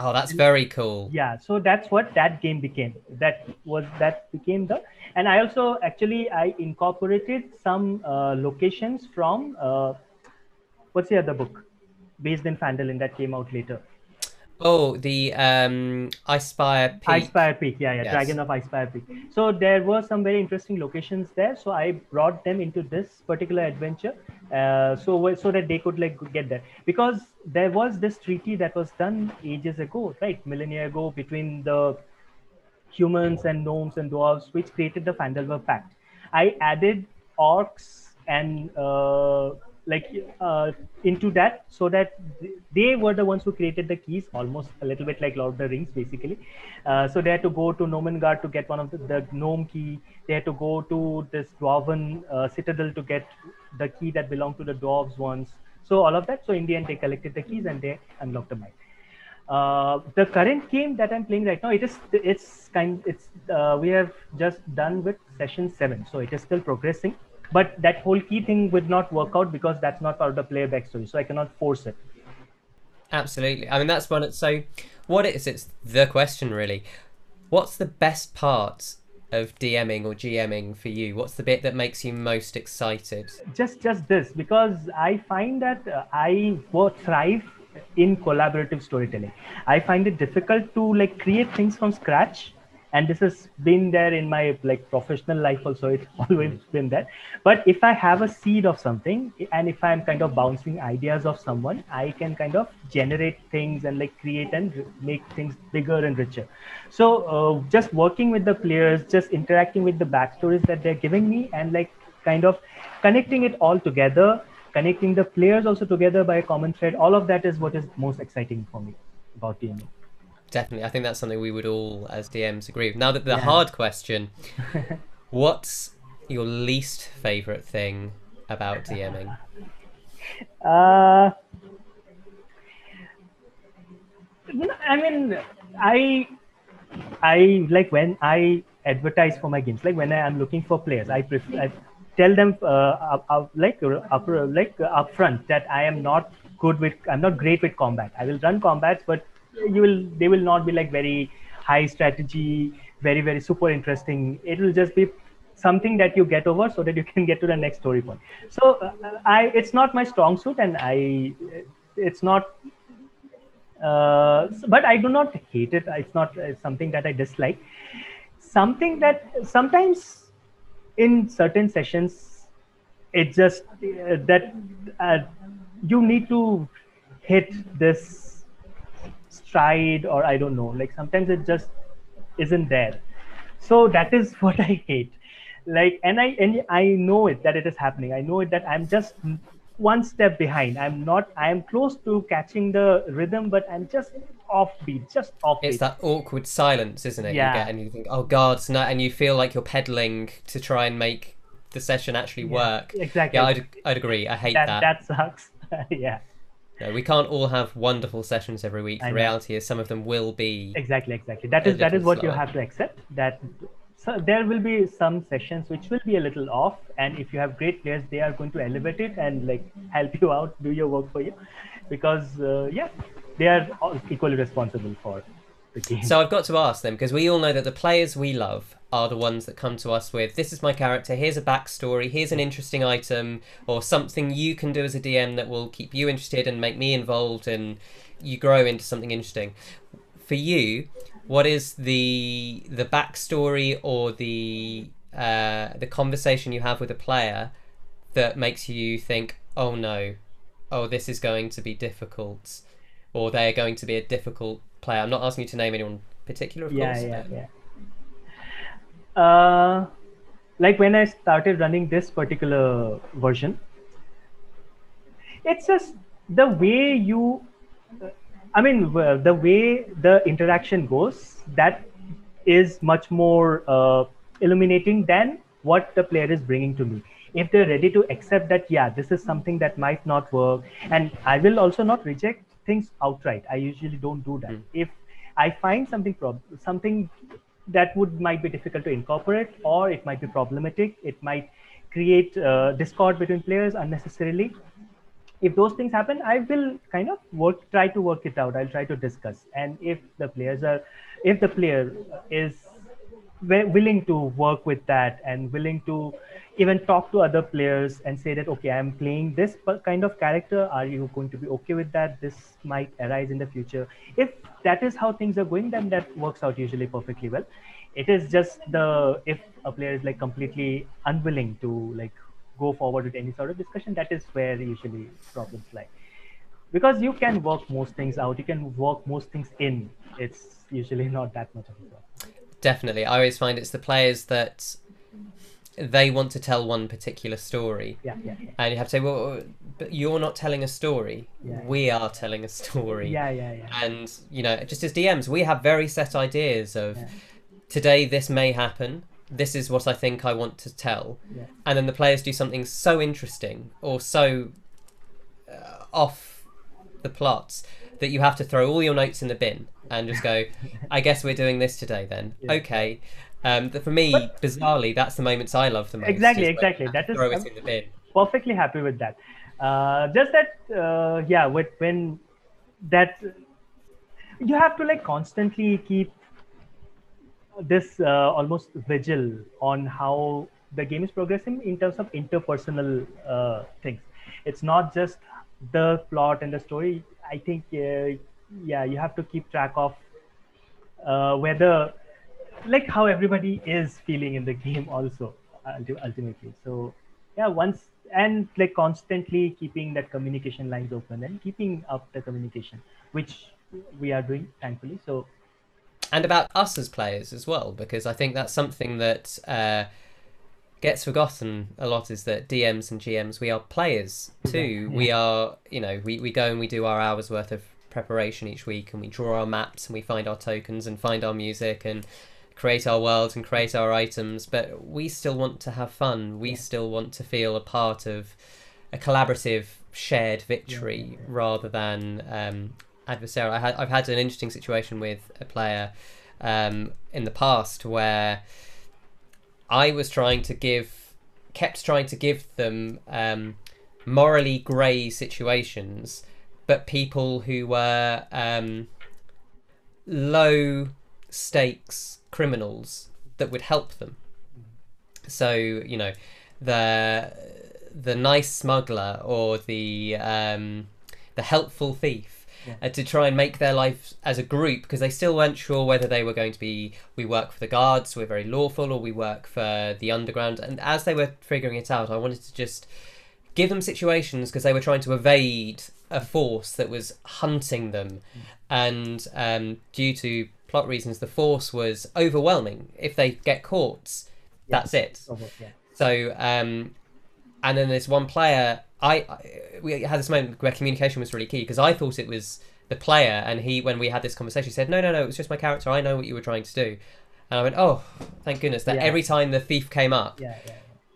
Oh, that's very cool. yeah so that's what that game became that was that became the and i also actually i incorporated some uh, locations from uh, what's the other book based in Phandalin that came out later Oh, the um, Icespire Peak. Icespire Peak, yeah, yeah, Yes. Dragon of Ice Spire Peak. So there were some very interesting locations there. So I brought them into this particular adventure, uh, so so that they could like get there because there was this treaty that was done ages ago, right, millennia ago, between the humans and gnomes and dwarves, which created the Phandelver Pact. I added orcs and uh, like uh, into that so that they were the ones who created the keys, almost a little bit like Lord of the Rings, basically. Uh, so they had to go to Gnomengarde to get one of the, the gnome key. They had to go to this dwarven uh, citadel to get the key that belonged to the dwarves once. So all of that. So in the end, they collected the keys and they unlocked the mine uh, the current game that I'm playing right now, it is it's kind it's uh, we have just done with session seven, so it is still progressing. But that whole key thing would not work out because that's not part of the player backstory, so I cannot force it. Absolutely. I mean, that's one. So, what is it's the question really? What's the best part of DMing or GMing for you? What's the bit that makes you most excited? Just just this because I find that uh, I wo- thrive in collaborative storytelling. I find it difficult to like create things from scratch and this has been there in my like professional life also. It's always been there. But if i have a seed of something and if i'm kind of bouncing ideas of someone i can kind of generate things and like create and make things bigger and richer. So uh, just working with the players just interacting with the backstories that they're giving me and like kind of connecting it all together connecting the players also together by a common thread all of that is what is most exciting for me about DMing. Definitely. I think that's something we would all, as DMs, agree with. Now, that the Yeah. hard question what's your least favorite thing about DMing? Uh, I mean, I, I like when I advertise for my games. Like when I am looking for players, I prefer I tell them uh, up, up, like uh, up, like upfront that I am not good with. I'm not great with combat. I will run combats, but you will they will not be like very high strategy, very very super interesting. It will just be something that you get over so that you can get to the next story point. So uh, i it's not my strong suit and i it's not uh, but i do not hate it. It's not uh, something that i dislike. Something that sometimes in certain sessions it just uh, that uh, you need to hit this stride or i don't know like sometimes it just isn't there so that is what i hate like and i and i know it that it is happening i know it that i'm just one step behind i'm not i'm close to catching the rhythm but i'm just offbeat just offbeat It's that awkward silence, isn't it? Yeah. You get and you think, oh God, it's not, and you feel like you're pedaling to try and make the session actually work. exactly Yeah, I'd, I'd agree. I hate that that. that sucks yeah No, we can't all have wonderful sessions every week. The reality is some of them will be. exactly exactly That is that is what you have to accept that so there will be some sessions which will be a little off and if you have great players they are going to elevate it and like help you out do your work for you because uh, yeah they are all equally responsible for the game So I've got to ask them because we all know that the players we love are the ones that come to us with this is my character, here's a backstory, here's an interesting item, or something you can do as a DM that will keep you interested and make me involved and you grow into something interesting. For you, what is the the backstory or the uh, the conversation you have with a player that makes you think, oh no, oh this is going to be difficult, or they're going to be a difficult player. I'm not asking you to name anyone particular, of yeah course. yeah but- yeah uh like when i started running this particular version it's just the way you i mean the way the interaction goes that is much more uh, illuminating than what the player is bringing to me if they're ready to accept that yeah this is something that might not work and i will also not reject things outright. I usually don't do that. Mm. if i find something prob- something that would might be difficult to incorporate or it might be problematic it might create uh, discord between players unnecessarily if those things happen i will kind of work try to work it out. I'll try to discuss. And if the players are if the player is willing to work with that and willing to even talk to other players and say that okay i'm playing this kind of character. Are you going to be okay with that? This might arise in the future. If that is how things are going then that works out usually perfectly well. It is just the if a player is like completely unwilling to like go forward with any sort of discussion that is where usually problems lie. Because you can work most things out. You can work most things in. It's usually not that much of a problem Definitely. I always find it's the players that they want to tell one particular story. yeah yeah yeah And you have to say, well, but you're not telling a story. Yeah. We are telling a story. yeah yeah yeah And, you know, just as DMs, we have very set ideas of today this may happen. This is what I think I want to tell. Yeah. And then the players do something so interesting or so uh, off the plots that you have to throw all your notes in the bin and just go, I guess we're doing this today then. Yeah. Okay. Um, for me, But- bizarrely, that's the moments I love the most. Exactly, exactly. That is- throw it in the bin. perfectly happy with that uh, just that uh, yeah with when that you have to like constantly keep this uh, almost vigil on how the game is progressing in terms of interpersonal uh, things it's not just the plot and the story i think uh, yeah you have to keep track of uh, whether like how everybody is feeling in the game also ultimately so yeah once and like constantly keeping that communication lines open and keeping up the communication which we are doing thankfully so and about us as players as well, because I think that's something that uh, gets forgotten a lot is that DMs and GMs, we are players too. Yeah. We are, you know, we, we go and we do our hours worth of preparation each week and we draw our maps and we find our tokens and find our music and create our worlds and create our items, but we still want to have fun. We Yeah. still want to feel a part of a collaborative shared victory rather than um, adversarial. I had, I've had an interesting situation with a player um, in the past where I was trying to give, kept trying to give them um, morally grey situations, but people who were um, low stakes criminals that would help them. So you know, the the nice smuggler or the um, the helpful thief Yeah. uh, to try and make their life as a group because they still weren't sure whether they were going to be we work for the guards we're very lawful or we work for the underground and as they were figuring it out i wanted to just give them situations because they were trying to evade a force that was hunting them and um, due to plot reasons the force was overwhelming if they get caught that's it yeah so, um, and then there's one player. I, I we had this moment where communication was really key because I thought it was the player, and he when we had this conversation, he said, "No, no, no, it was just my character. I know what you were trying to do." And I went, "Oh, thank goodness!" That Yeah. every time the thief came up, yeah yeah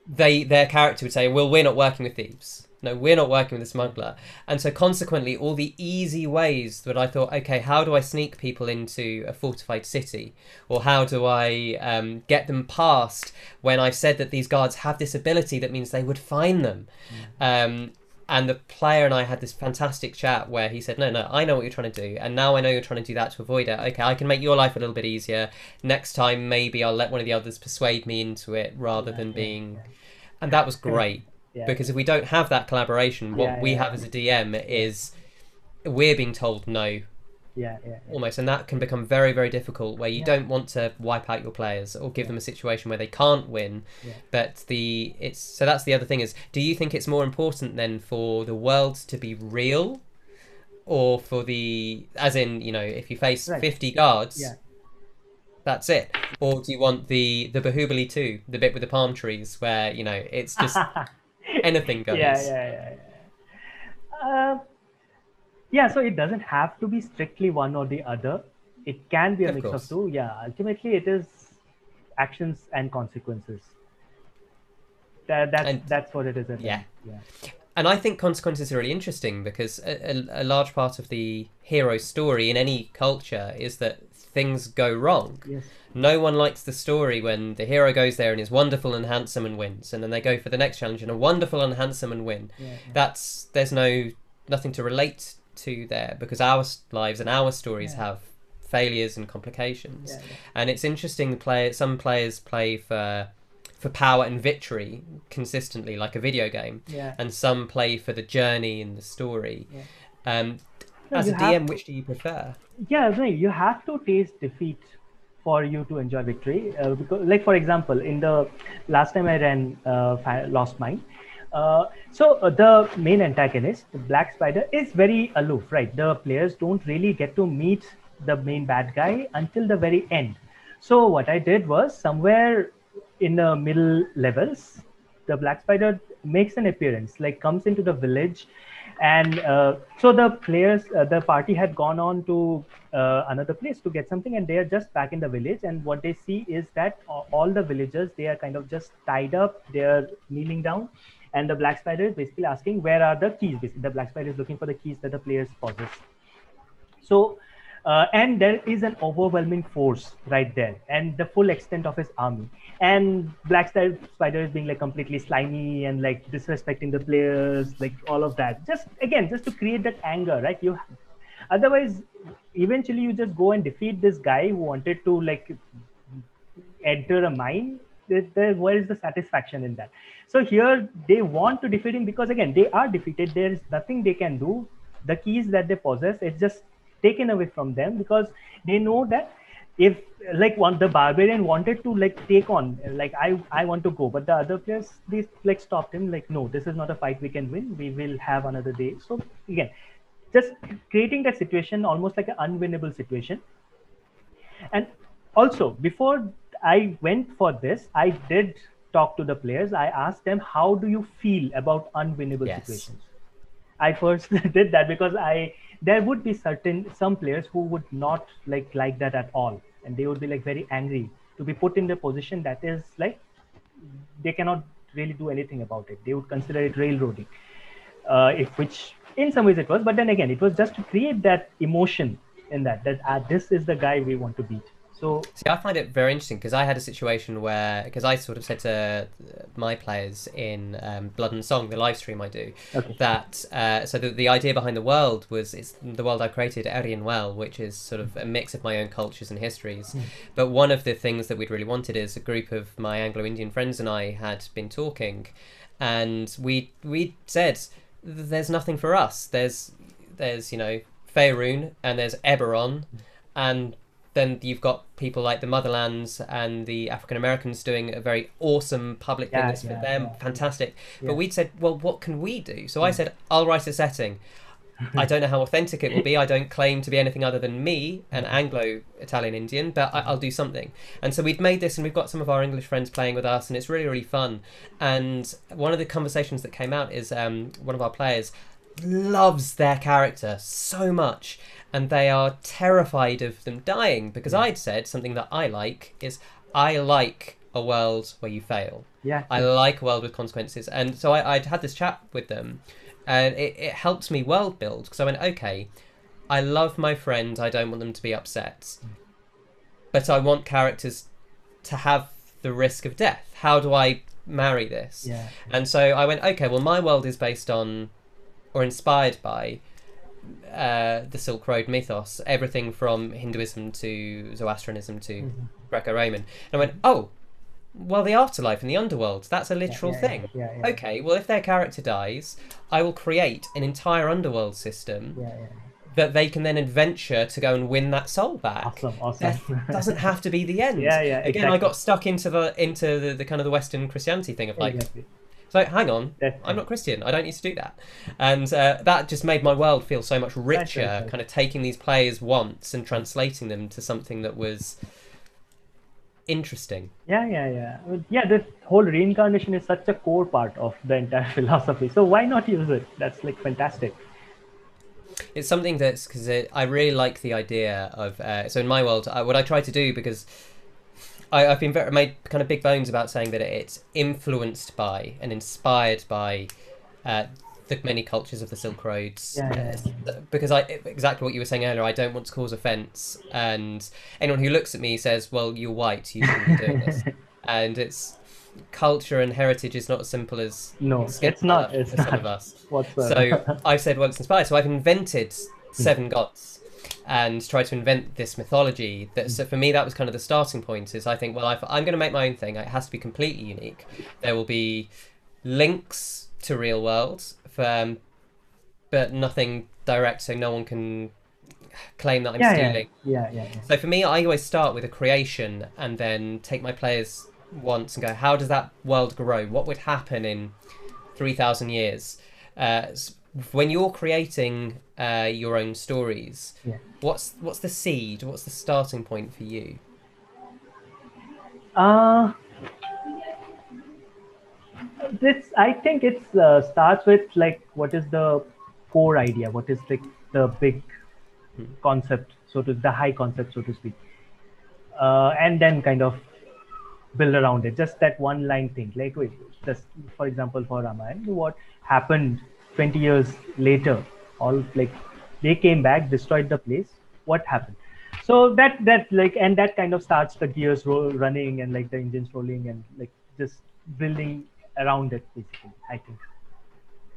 they their character would say, "Well, we're not working with thieves. No, we're not working with the smuggler." And so, consequently, all the easy ways that I thought, okay, how do I sneak people into a fortified city, or how do I um, get them past when I've said that these guards have this ability that means they would find them. Um, and the player and I had this fantastic chat where he said, "No, no, I know what you're trying to do, and now I know you're trying to do that to avoid it. Okay, I can make your life a little bit easier. Next time, maybe I'll let one of the others persuade me into it rather than being." And that was great yeah because if we don't have that collaboration, what Yeah, we have as a DM is we're being told no yeah yeah, almost, and that can become very, very difficult. Where you don't want to wipe out your players or give them a situation where they can't win. But the it's so that's the other thing is, do you think it's more important then for the world to be real, or for the as in you know if you face Right. fifty guards, Yeah. that's it, or do you want the the Baahubali 2 the bit with the palm trees where you know it's just anything goes? yeah yeah yeah, yeah. Uh, yeah so it doesn't have to be strictly one or the other it can be a Of mix course. of two. Yeah, ultimately it is actions and consequences. That, that's And- that's what it is. Yeah. yeah, And I think consequences are really interesting because a, a, a large part of the hero story in any culture is that things go wrong. yes, No one likes the story when the hero goes there and is wonderful and handsome and wins, and then they go for the next challenge and are wonderful and handsome and win. yeah. That's there's no nothing to relate to there because our lives and our stories Yeah. have failures and complications. Yeah. And it's interesting. Play some players play for for power and victory consistently, like a video game, yeah. and some play for the journey and the story. Um, No, as a DM, have- which do you prefer? yeah you have to taste defeat for you to enjoy victory uh, because like for example in the last time i ran uh, lost mine uh, so uh, the main antagonist the black spider is very aloof right the players don't really get to meet the main bad guy until the very end so what i did was somewhere in the middle levels the black spider makes an appearance like comes into the village and uh, so the players uh, the party had gone on to uh, another place to get something and they are just back in the village. And what they see is that all the villagers they are kind of just tied up they are kneeling down and the black spider is basically asking where are the keys? The black spider is looking for the keys that the players possess. So uh, and there is an overwhelming force right there and the full extent of his army. And black Spi- spider is being like completely slimy and like disrespecting the players like all of that. Just again just to create that anger right? You otherwise eventually you just go and defeat this guy who wanted to like enter a mine. Where is the satisfaction in that? So here they want to defeat him because again they are defeated. There is nothing they can do. The keys that they possess it's just taken away from them because they know that if like one the barbarian wanted to like take on like i i want to go but the other players they like stopped him like no this is not a fight we can win we will have another day. So again just creating that situation almost like an unwinnable situation. And also before i went for this i did talk to the players. I asked them how do you feel about unwinnable Yes. situations i first did that because i there would be certain some players who would not like like that at all. And they would be like very angry to be put in the position that is like they cannot really do anything about it. They would consider it railroading uh, if which in some ways it was. But then again it was just to create that emotion in that that uh, this is the guy we want to beat so See, I find it very interesting because I had a situation where, because I sort of said to my players in um, Blood and Song, the live stream I do, Okay. that uh, so the, the idea behind the world was it's the world I created, Arian Well, which is sort of a mix of my own cultures and histories. But one of the things that we'd really wanted is a group of my Anglo-Indian friends and I had been talking, and we we said there's nothing for us. There's there's you know Faerun and there's Eberron, and then you've got people like the Motherlands and the African Americans doing a very awesome public thing Yeah, for them, yeah. fantastic. Yeah. But we'd said, well, what can we do? So I said, I'll write a setting. I don't know how authentic it will be. I don't claim to be anything other than me, an Anglo Italian Indian, but I, I'll do something. And so we've made this, and we've got some of our English friends playing with us, and it's really, really fun. And one of the conversations that came out is um, one of our players loves their character so much, and they are terrified of them dying because I'd said something that I like is I like a world where you fail. yeah I like a world with consequences. And so I, I'd had this chat with them, and it, it helps me world build because I went, okay, I love my friend, I don't want them to be upset, but I want characters to have the risk of death. How do I marry this? yeah And so I went, okay, well, my world is based on or inspired by uh, the Silk Road mythos, everything from Hinduism to Zoroastrianism to Mhm. Greco Roman. And I went, oh, well, the afterlife and the underworld, that's a literal yeah, thing. yeah, yeah. Okay, well, if their character dies, I will create an entire underworld system yeah, yeah. that they can then adventure to go and win that soul back. awesome awesome Death doesn't have to be the end. Yeah, yeah, Again, I got stuck into the into the, the kind of the Western Christianity thing of like, exactly. So hang on. I'm not Christian. I don't need to do that, and uh, that just made my world feel so much richer. Kind of taking these players' wants and translating them to something that was interesting. yeah yeah yeah yeah this whole reincarnation is such a core part of the entire philosophy so why not use it that's like fantastic it's something that's because I really like the idea of. Uh, so in my world, I, what I try to do because I, have been very made kind of big bones about saying that it's influenced by and inspired by uh, the many cultures of the Silk Roads. Yeah, yeah. Because I exactly what you were saying earlier. I don't want to cause offence, and anyone who looks at me says, "Well, you're white. You shouldn't be doing this." and it's culture and heritage is not as simple as no, it's not. It's some not. of us. What's so I've said, well, it's inspired. So I've invented seven gods and try to invent this mythology. That so for me, that was kind of the starting point. Is I think, well, if I'm going to make my own thing, it has to be completely unique. There will be links to real worlds, um, but nothing direct, so no one can claim that I'm yeah, stealing. Yeah. Yeah, yeah, yeah. So for me, I always start with a creation and then take my players once and go, how does that world grow? What would happen in 3,000 years? Uh, when you're creating uh, your own stories, yeah. what's what's the seed? What's the starting point for you? Uh, this I think it uh, starts with like what is the core idea? What is like the big hmm. concept, so to the high concept, so to speak, uh, and then kind of build around it. Just that one line thing. Like wait, just for example, for Ramayana, what happened 20 years later? All like they came back, destroyed the place. What happened? So that that like and that kind of starts the gears roll, running and like the engines rolling and like just building around it basically. I think.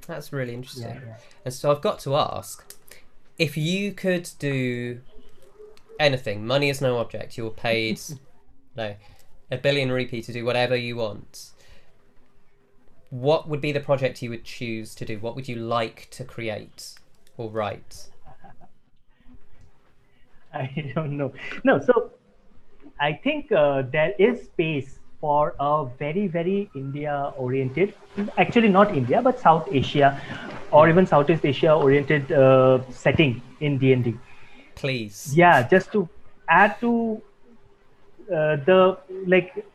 That's really interesting. Yeah, yeah. And so I've got to ask, if you could do anything, money is no object. You're paid, no, a billion rupee to do whatever you want. What would be the project you would choose to do? What would you like to create or write? I don't know. No, so I think uh, there is space for a very, very India oriented, actually not India, but South Asia or even Southeast Asia oriented uh, setting in D&D. Please. Yeah, just to add to uh, the like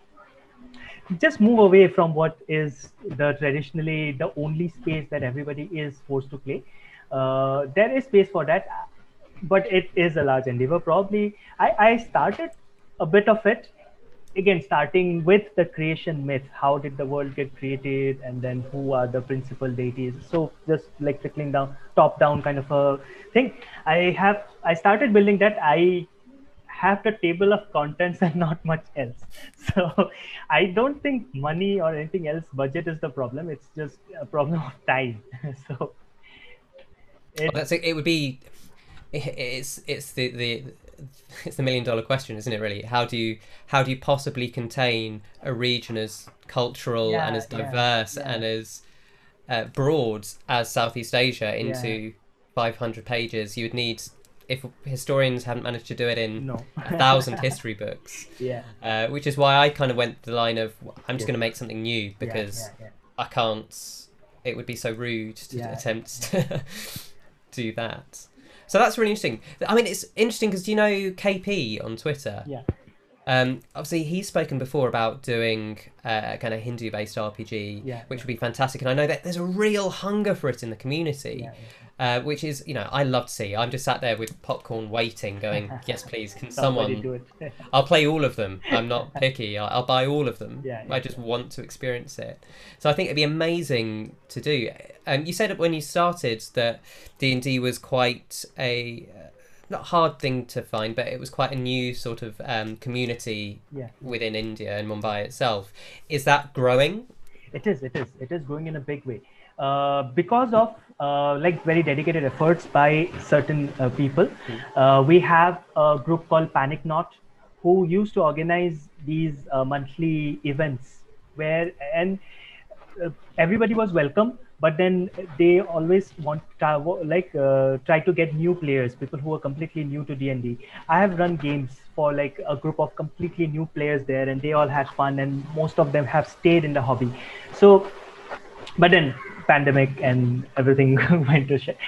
just move away from what is the traditionally the only space that everybody is forced to play. Uh, there is space for that but it is a large endeavor. Probably I, I started a bit of it again starting with the creation myth. How did the world get created? And then who are the principal deities? So just like trickling down top down kind of a thing. I have i started building that. I have the table of contents and not much else. So I don't think money or anything else, budget is the problem. It's just a problem of time. so it, well, that's it. Would be it's it's the the it's the million dollar question, isn't it? Really, how do you how do you possibly contain a region as cultural yeah, and as diverse yeah, yeah. and as uh, broad as Southeast Asia into 500 pages? You would need if historians haven't managed to do it in no. a thousand history books. Yeah. Uh, which is why I kind of went the line of I'm just yeah. going to make something new because yeah, yeah, I can't. It would be so rude to attempt to do that. So that's really interesting. I mean, it's interesting because do you know KP on Twitter? Yeah. Um, obviously, he's spoken before about doing uh, a kind of Hindu-based RPG, yeah, which would be fantastic. And I know that there's a real hunger for it in the community. Yeah, uh, which is you know I love to see. I'm just sat there with popcorn waiting, going, "Yes, please, can someone?" I'll play all of them. I'm not picky. I'll, I'll buy all of them. Yeah, yeah, I just want to experience it. So I think it'd be amazing to do. And um, you said when you started that D and D was quite a not hard thing to find, but it was quite a new sort of um, community yeah. within India and Mumbai itself. Is that growing? It is. It is. It is growing in a big way uh, because of uh, like very dedicated efforts by certain uh, people. Mm. we have a group called Panic Not who used to organize these uh, monthly events where and uh, everybody was welcome but then they always want to, like uh, try to get new players people who are completely new to d&d i have run games for like a group of completely new players there and they all had fun and most of them have stayed in the hobby so but then pandemic and everything went to shit.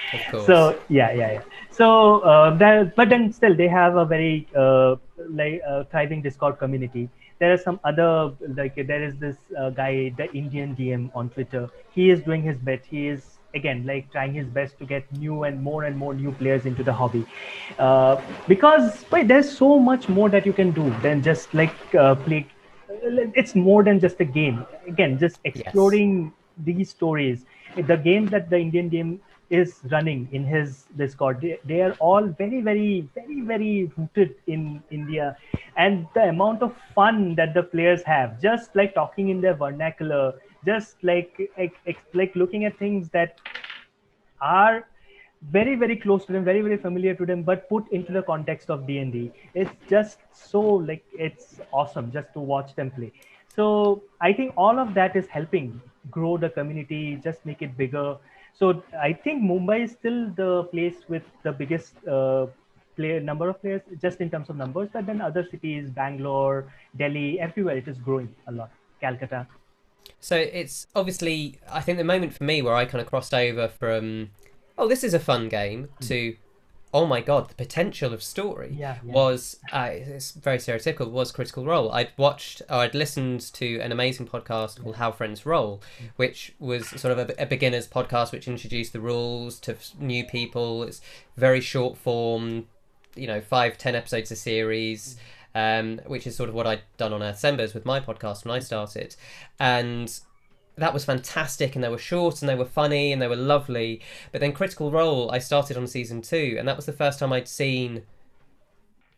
So yeah, yeah, yeah. So uh, that, but then still they have a very uh, like uh, thriving Discord community. There are some other like there is this uh, guy, the Indian DM on Twitter. He is doing his bit. He is again like trying his best to get new and more and more new players into the hobby uh, because wait, there's so much more that you can do than just like uh, play it's more than just a game again just exploring yes. these stories the games that the indian game is running in his discord. They, they, are all very very very very rooted in india. And the amount of fun that the players have just like talking in their vernacular just like like, like looking at things that are very very close to them very very familiar to them but put into the context of d&d it's just so like it's awesome just to watch them play. So i think all of that is helping grow the community just make it bigger so I think Mumbai is still the place with the biggest uh, player number of players, just in terms of numbers. But then other cities, Bangalore, Delhi, everywhere it is growing a lot. Calcutta. So it's obviously, I think the moment for me where I kind of crossed over from, oh, this is a fun game, mm. to oh my god, the potential of story yeah, yeah. was uh, it's very stereotypical. Was Critical Role? I'd watched or I'd listened to an amazing podcast called How Friends Roll, which was sort of a, a beginner's podcast which introduced the rules to new people. It's very short form, you know, five ten episodes a series. Um, which is sort of what I'd done on Earth Embers with my podcast when I started, and that was fantastic and they were short and they were funny and they were lovely. But then critical role i started on season two and that was the first time i'd seen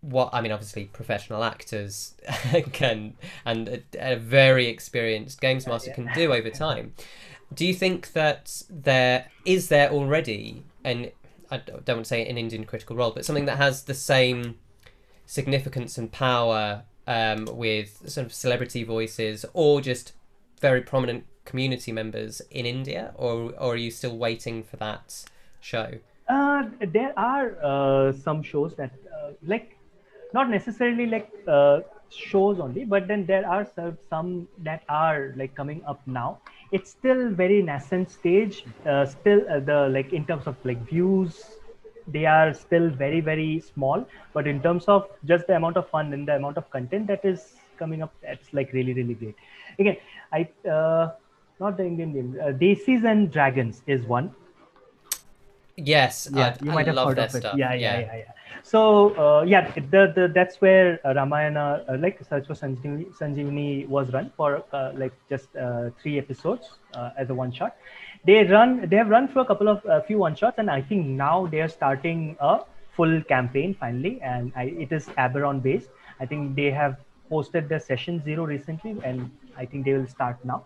what i mean obviously professional actors can and a, a, very experienced games master can do over time. Do you think that there is there already and i don't want to say an indian critical role but something that has the same significance and power um, with sort of celebrity voices or just very prominent community members in India, or or are you still waiting for that show? Uh, there are uh, some shows that uh, like not necessarily like uh, shows only, but then there are some that are like coming up now. It's still very nascent stage. Uh, still uh, the like in terms of like views, they are still very very small. But in terms of just the amount of fun and the amount of content that is coming up, that's like really really great. Again, I not the Indian name. Uh, Desis and Dragons is one. Yes, yeah, I, you I might have heard of it. Yeah, yeah, yeah, yeah, yeah. So uh, yeah, the, the that's where uh, Ramayana, uh, like Search for Sanjeevani, Sanjeevani was run for uh, like just uh, three episodes uh, as a one shot. They run, they have run for a couple of a few one shots, and I think now they are starting a full campaign finally, and I, it is Eberron based. I think they have posted their session zero recently, and I think they will start now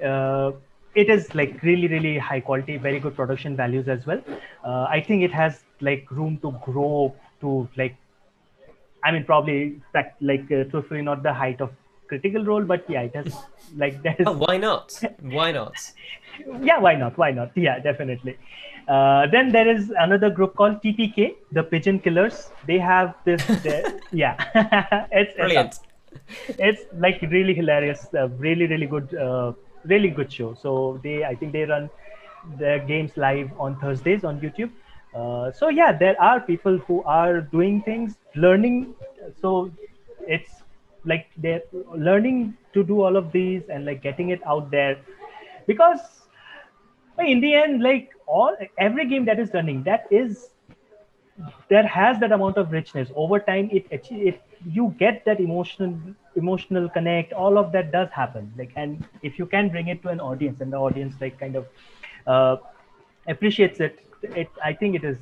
it is like really really high quality very good production values as well. Uh, i think it has like room to grow to like i mean probably like uh, truthfully not the height of critical role but yeah it has like that is... oh, why not? Why not? Yeah why not? Why not? Yeah definitely. Uh, then there is another group called tpk the pigeon killers. They have this yeah. It's brilliant. it's, it's, like really hilarious uh, really really good uh, really good show. So they, I think they run their games live on Thursdays on YouTube. Uh, so yeah, there are people who are doing things, learning. So it's like they're learning to do all of these and like getting it out there, because in the end, like all every game that is running, that is there has that amount of richness over time. It it you get that emotional emotional connect all of that does happen. Like and if you can bring it to an audience and the audience like kind of uh, appreciates it it i think it is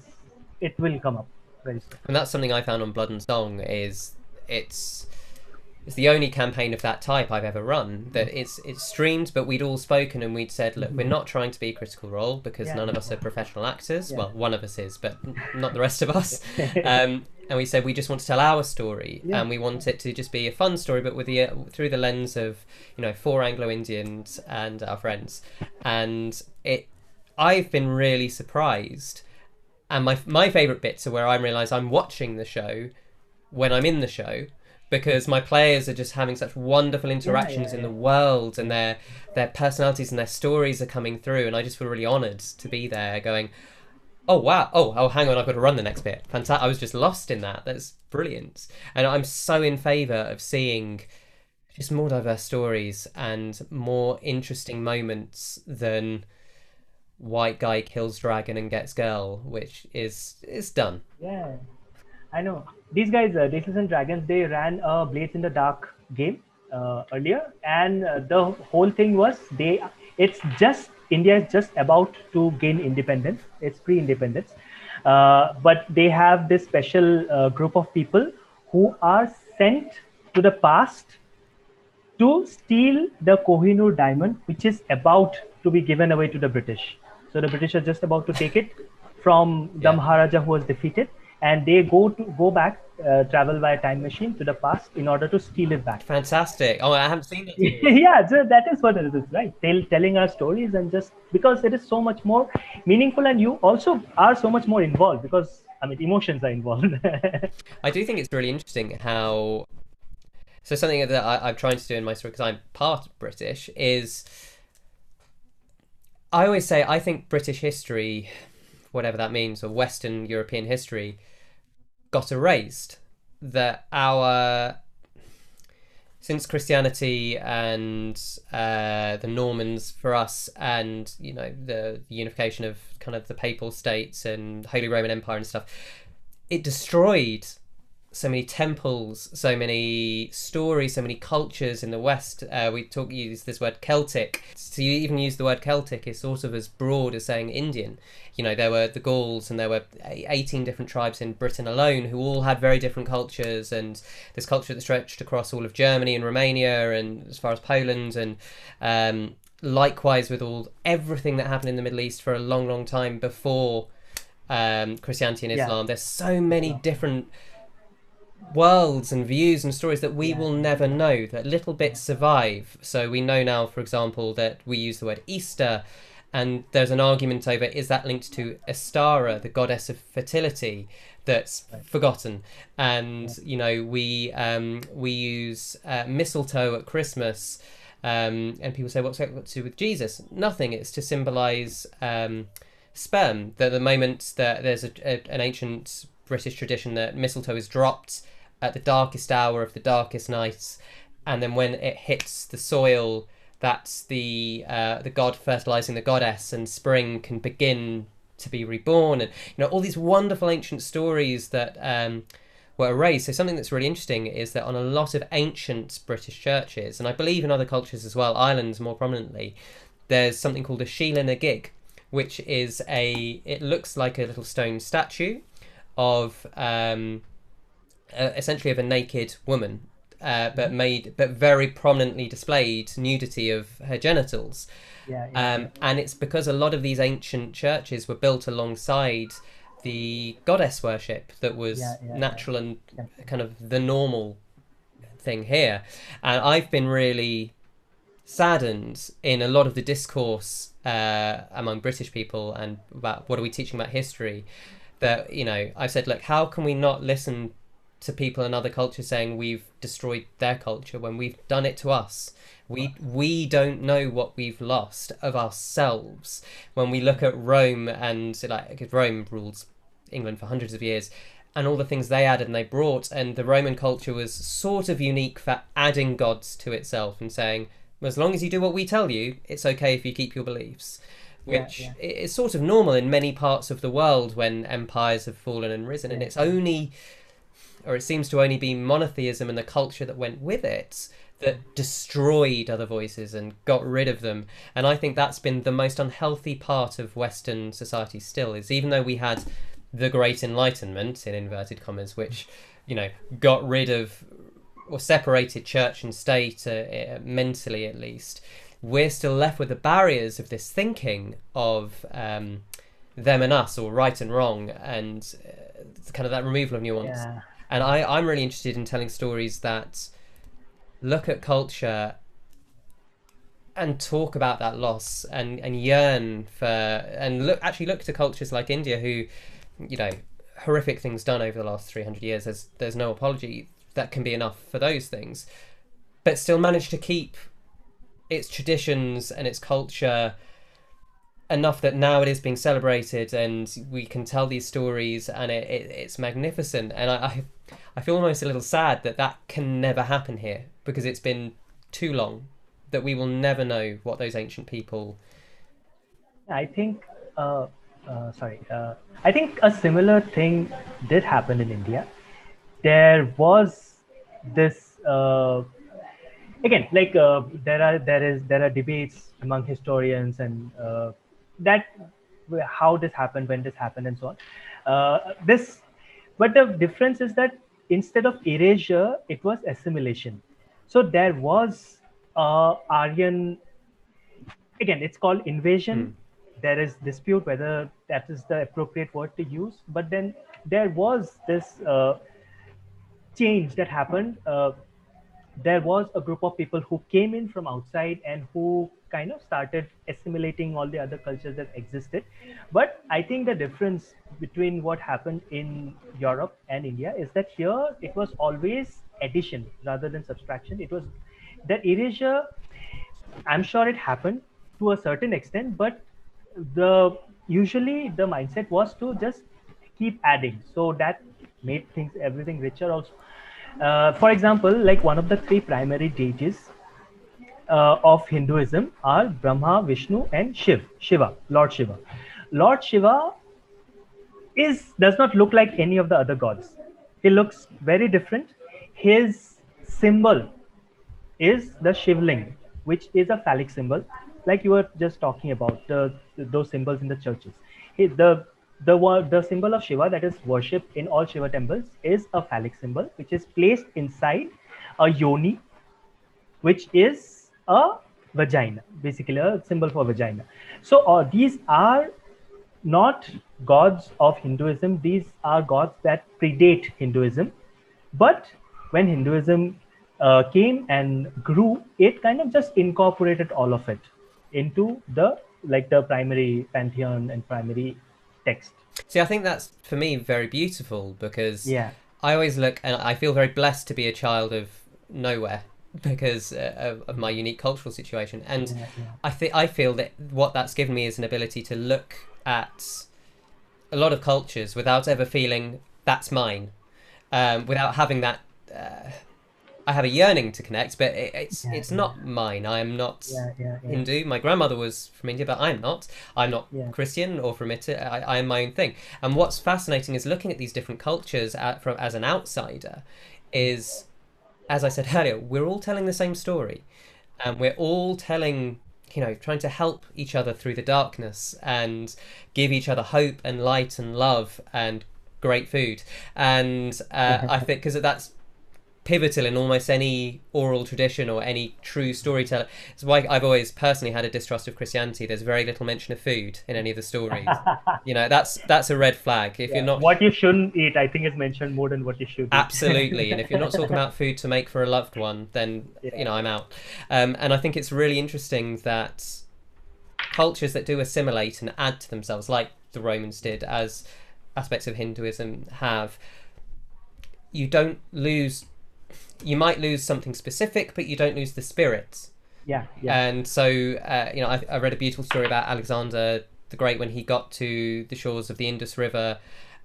it will come up very soon. And that's something i found on blood and song is it's it's the only campaign of that type I've ever run that it's it's streamed, but we'd all spoken and we'd said, look, we're not trying to be critical role because yeah. none of us are professional actors. Yeah. Well, one of us is, but not the rest of us. um, and we said we just want to tell our story, yeah. and we want it to just be a fun story, but with the uh, through the lens of you know four Anglo Indians and our friends, and it. I've been really surprised, and my my favorite bits are where I realise I'm watching the show when I'm in the show because my players are just having such wonderful interactions yeah, yeah, in the world and their their personalities and their stories are coming through and I just feel really honoured to be there going oh wow. Oh oh hang on. I've got to run the next bit. Fantastic I was just lost in that. That's brilliant. And I'm so in favour of seeing just more diverse stories and more interesting moments than white guy kills dragon and gets girl, which is is done. Yeah, I know. These guys, uh, Desis and Dragons, they ran a Blades in the Dark game uh, earlier, and uh, the whole thing was they. It's just India is just about to gain independence. It's pre-independence, uh, but they have this special uh, group of people who are sent to the past to steal the Kohinoor diamond, which is about to be given away to the British. So the British are just about to take it from the Yeah. Maharaja who was defeated, and they go to go back, uh, travel by a time machine to the past in order to steal it back. Fantastic. Oh, I haven't seen it. yeah, so that is what it is, right? Tell, telling our stories and just because it is so much more meaningful, and you also are so much more involved because I mean emotions are involved. I do think it's really interesting how. So something that I, I'm trying to do in my story because I'm part British is. I always say I think British history, whatever that means, or Western European history, got erased. That our since Christianity and uh, the Normans for us, and you know the, the unification of kind of the papal states and Holy Roman Empire and stuff, it destroyed so many temples, so many stories, so many cultures in the West. Uh, we talk use this word Celtic. So you even use the word Celtic is sort of as broad as saying Indian. You know, there were the Gauls and there were eighteen different tribes in Britain alone who all had very different cultures, and this culture that stretched across all of Germany and Romania and as far as Poland, and um, likewise with all everything that happened in the Middle East for a long, long time before um, Christianity and Yeah. Islam. There's so many different worlds and views and stories that we Yeah. will never know that little bits survive so we know now for example that we use the word easter and there's an argument over is that linked to Estara, the goddess of fertility, that's forgotten. And you know we um, we use uh, mistletoe at Christmas, um, and people say what's that got to do with Jesus? Nothing. It's to symbolise um, sperm. That the moment that there's a, a, an ancient British tradition that mistletoe is dropped at the darkest hour of the darkest night, and then when it hits the soil, that's the uh, the god fertilizing the goddess, and spring can begin to be reborn, and you know all these wonderful ancient stories that. Um, were erased. So something that's really interesting is that on a lot of ancient British churches, and I believe in other cultures as well, Ireland more prominently, there's something called a Sheila na gig, which is a it looks like a little stone statue of um, uh, essentially of a naked woman, uh, but made but very prominently displayed nudity of her genitals. yeah, yeah, Um, and it's because a lot of these ancient churches were built alongside the goddess worship that was Yeah, yeah, yeah. natural and Yeah. kind of the normal thing here. And I've been really saddened in a lot of the discourse uh, among British people and about what are we teaching about history that, you know, I've said, look, how can we not listen to people in other cultures saying we've destroyed their culture when we've done it to us? We we don't know what we've lost of ourselves when we look at Rome and like Rome rules England for hundreds of years and all the things they added and they brought and the Roman culture was sort of unique for adding gods to itself and saying as long as you do what we tell you it's okay if you keep your beliefs which yeah. i- is sort of normal in many parts of the world when empires have fallen and risen and it's only or it seems to only be monotheism and the culture that went with it that destroyed other voices and got rid of them. And I think that's been the most unhealthy part of Western society still, is even though we had the Great Enlightenment, in inverted commas, which, you know, got rid of or separated church and state, uh, uh, mentally at least, we're still left with the barriers of this thinking of um, them and us, or right and wrong, and uh, kind of that removal of nuance. yeah. And I, I'm really interested in telling stories that look at culture and talk about that loss and, and yearn for and look actually look to cultures like India who, you know, horrific things done over the last 300 years. There's there's no apology that can be enough for those things, but still manage to keep its traditions and its culture enough that now it is being celebrated and we can tell these stories and it, it it's magnificent and I, I I feel almost a little sad that that can never happen here because it's been too long that we will never know what those ancient people I think, uh, uh, sorry, uh, I think a similar thing did happen in India. There was this uh, again, like uh, there are there is there are debates among historians and uh, that how this happened, when this happened, and so on. Uh, this, but the difference is that instead of erasure, it was assimilation. So there was uh, Aryan. Again, it's called invasion. Hmm. There is dispute whether that is the appropriate word to use, but then there was this uh, change that happened. Uh, there was a group of people who came in from outside and who kind of started assimilating all the other cultures that existed. But I think the difference between what happened in Europe and India is that here it was always addition rather than subtraction. It was that erasure, I'm sure it happened to a certain extent, but the usually the mindset was to just keep adding. So that made things everything richer also uh, for example, like one of the three primary deities uh, of Hinduism are Brahma, Vishnu, and Shiv, Shiva, Lord Shiva. Lord Shiva is does not look like any of the other gods. He looks very different. His symbol is the Shivling, which is a phallic symbol, like you were just talking about the, those symbols in the churches. He, the the the symbol of Shiva that is worshipped in all Shiva temples is a phallic symbol, which is placed inside a yoni, which is a vagina, basically a symbol for vagina. So uh, these are not gods of Hinduism; these are gods that predate Hinduism. But when Hinduism uh, came and grew, it kind of just incorporated all of it into the like the primary pantheon and primary text. See, I think that's for me very beautiful because Yeah. I always look and I feel very blessed to be a child of nowhere because uh, of, my unique cultural situation, and Yeah, yeah. I think I feel that what that's given me is an ability to look at a lot of cultures without ever feeling that's mine, um, without having that. Uh, I have a yearning to connect, but it, it's Yeah, it's not mine. I am not. Hindu. My grandmother was from India, but I'm not. I'm not. Christian or from it. I, I am my own thing. And what's fascinating is looking at these different cultures at, from as an outsider. Is, as I said earlier, we're all telling the same story, and we're all telling. You know, trying to help each other through the darkness and give each other hope and light and love and great food. And uh, I think because that's pivotal in almost any oral tradition or any true storyteller. It's why I've always personally had a distrust of Christianity. There's very little mention of food in any of the stories. you know, that's that's a red flag. If Yeah. you're not what you shouldn't eat, I think is mentioned more than what you should. eat. absolutely, and if you're not talking about food to make for a loved one, then Yeah. you know I'm out. Um, and I think it's really interesting that cultures that do assimilate and add to themselves, like the Romans did, as aspects of Hinduism have, you don't lose. You might lose something specific, but you don't lose the spirit. yeah, yeah, And so, uh, you know, I, I read a beautiful story about Alexander the Great when he got to the shores of the Indus River,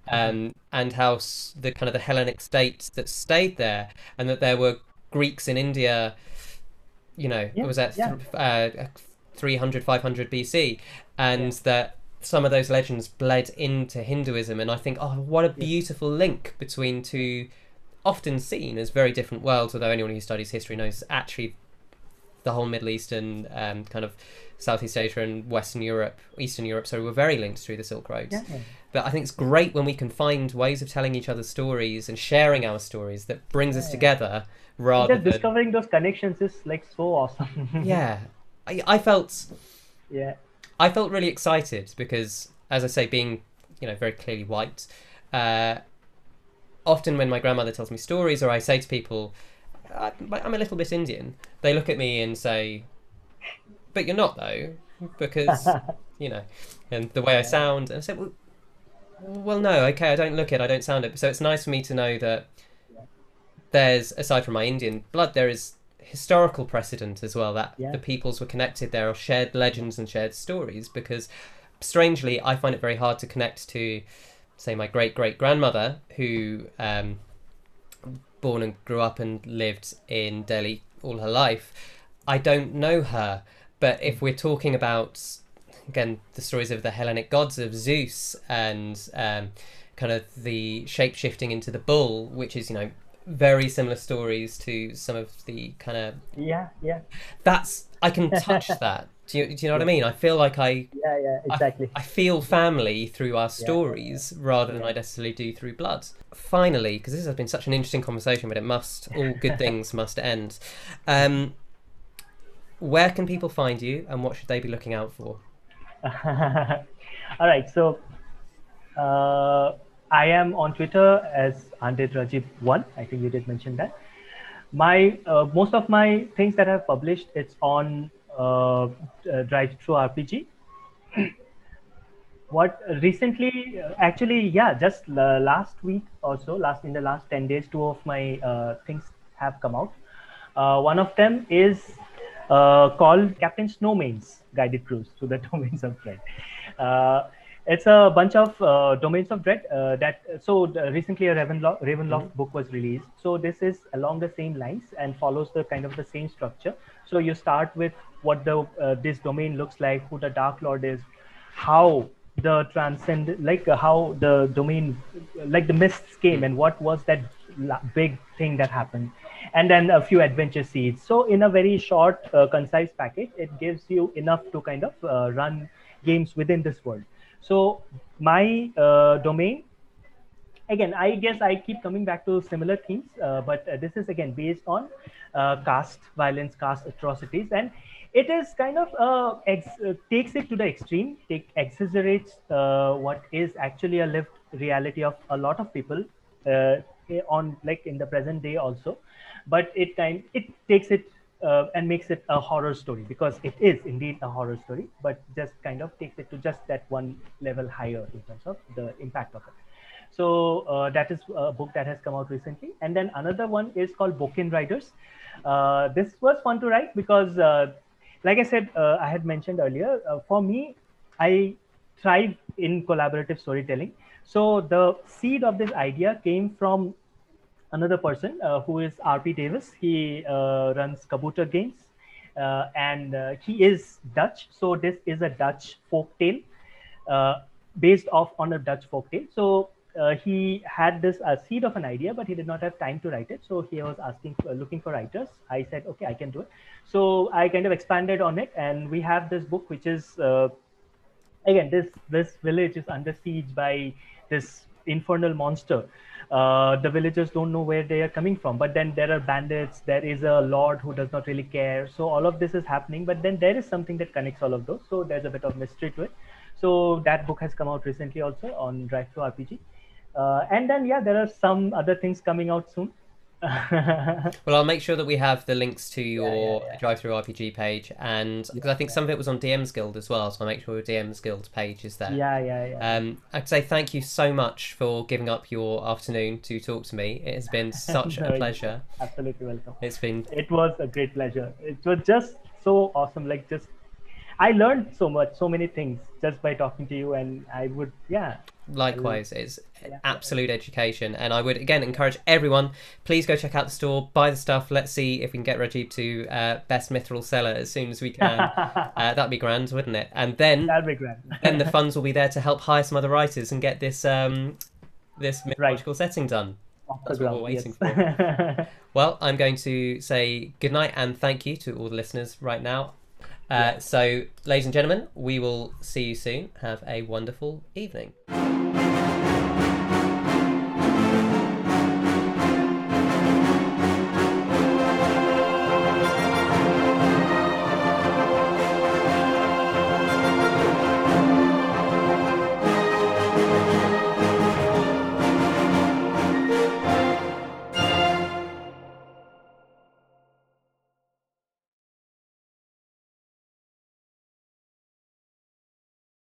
um, and how the kind of the Hellenic states that stayed there, and that there were Greeks in India. You know, Yeah, was that yeah. uh, 300, 500 BC, and that some of those legends bled into Hinduism. And I think, oh, what a beautiful link between two often seen as very different worlds, although anyone who studies history knows actually the whole Middle East and um, kind of Southeast Asia and Western Europe, Eastern Europe, so were very linked through the Silk Roads. yeah. But I think it's great when we can find ways of telling each other stories and sharing our stories that brings us Yeah. together rather Just than discovering those connections is like so awesome. yeah. I, I felt yeah, I felt really excited because, as I say, being you know very clearly white, uh, often when my grandmother tells me stories or I say to people, uh, "I- "I'm a little bit Indian," they look at me and say, "But you're not though," because you know, and the way I sound. And I said, "Well, well, no, okay, I don't look it, I don't sound it." So it's nice for me to know that there's aside from my Indian blood, there is historical precedent as well that Yeah. the peoples were connected. There are shared legends and shared stories because, strangely, I find it very hard to connect to, say, my great great grandmother who, um, born and grew up and lived in Delhi all her life. I don't know her, but if we're talking about again the stories of the Hellenic gods of Zeus and um, kind of the shape shifting into the bull, which is you know very similar stories to some of the kind of yeah yeah that's I can touch that. Do you, do you know what I mean? I feel like I yeah yeah exactly I, I feel family through our stories rather than I necessarily do through blood. Finally, because this has been such an interesting conversation, but it must all good things must end. Um, where can people find you, and what should they be looking out for? all right so uh, i am on twitter as Andit Rajib one i think you did mention that my uh, most of my things that i've published it's on uh, uh DriveThruRPG what recently uh, actually yeah just last week or so last in the last 10 days two of my uh, things have come out uh, one of them is uh, called Captain Snowman's Guided Cruise to the Domains of Dread. Uh, it's a bunch of uh, domains of dread uh, that so recently a Ravenloft, Ravenloft mm-hmm. book was released. So this is along the same lines and follows the kind of the same structure. So you start with what the uh, this domain looks like, who the Dark Lord is, how the transcend like uh, how the domain like the mists came and what was that big thing that happened and then a few adventure seeds. So in a very short, uh, concise package, it gives you enough to kind of uh, run games within this world. So my uh, domain, again, I guess I keep coming back to similar themes, uh, but uh, this is again based on uh, caste violence, caste atrocities, and it is kind of ex- takes it to the extreme, take exaggerates what is actually a lived reality of a lot of people on like in the present day also. But it kind it takes it uh, and makes it a horror story because it is indeed a horror story, but just kind of takes it to just that one level higher in terms of the impact of it. So uh, that is a book that has come out recently, and then another one is called Boken Riders. Uh, this was fun to write because, uh, like I said, uh, I had mentioned earlier. Uh, for me, I thrive in collaborative storytelling. So the seed of this idea came from another person uh, who is RP Davis. He uh, runs Kabouter Games uh, and uh, he is Dutch. So this is a Dutch folk tale uh, based off on a Dutch folk tale. So uh, he had this seed of an idea, but he did not have time to write it. So he was asking, looking for writers. I said, okay, I can do it. So I kind of expanded on it, and we have this book, which is again this this village is under siege by this infernal monster uh, the villagers don't know where they are coming from but then there are bandits there is a lord who does not really care. So all of this is happening but then there is something that connects all of those. So there's a bit of mystery to it. So that book has come out recently also on DriveThruRPG uh, and then yeah there are some other things coming out soon well, I'll make sure that we have the links to your yeah, yeah, yeah. DriveThruRPG page, and because I think some of it was on DM's Guild as well, so I'll make sure your DM's Guild page is there. Yeah, yeah, yeah. Um, I'd say thank you so much for giving up your afternoon to talk to me. It has been such a pleasure. Absolutely welcome. It's been. It was a great pleasure. It was just so awesome. Like just I learned so much, so many things just by talking to you, and I would, yeah. Likewise, it's yeah. absolute education, and I would again encourage everyone. Please go check out the store, buy the stuff. Let's see if we can get Rajib to uh, best Mithral seller as soon as we can. uh, that'd be grand, wouldn't it? And then that'd be grand. then the funds will be there to help hire some other writers and get this um, this mythological right. setting done. That's what we're waiting yes. for. well, I'm going to say goodnight and thank you to all the listeners right now. Uh, so, ladies and gentlemen, we will see you soon. Have a wonderful evening.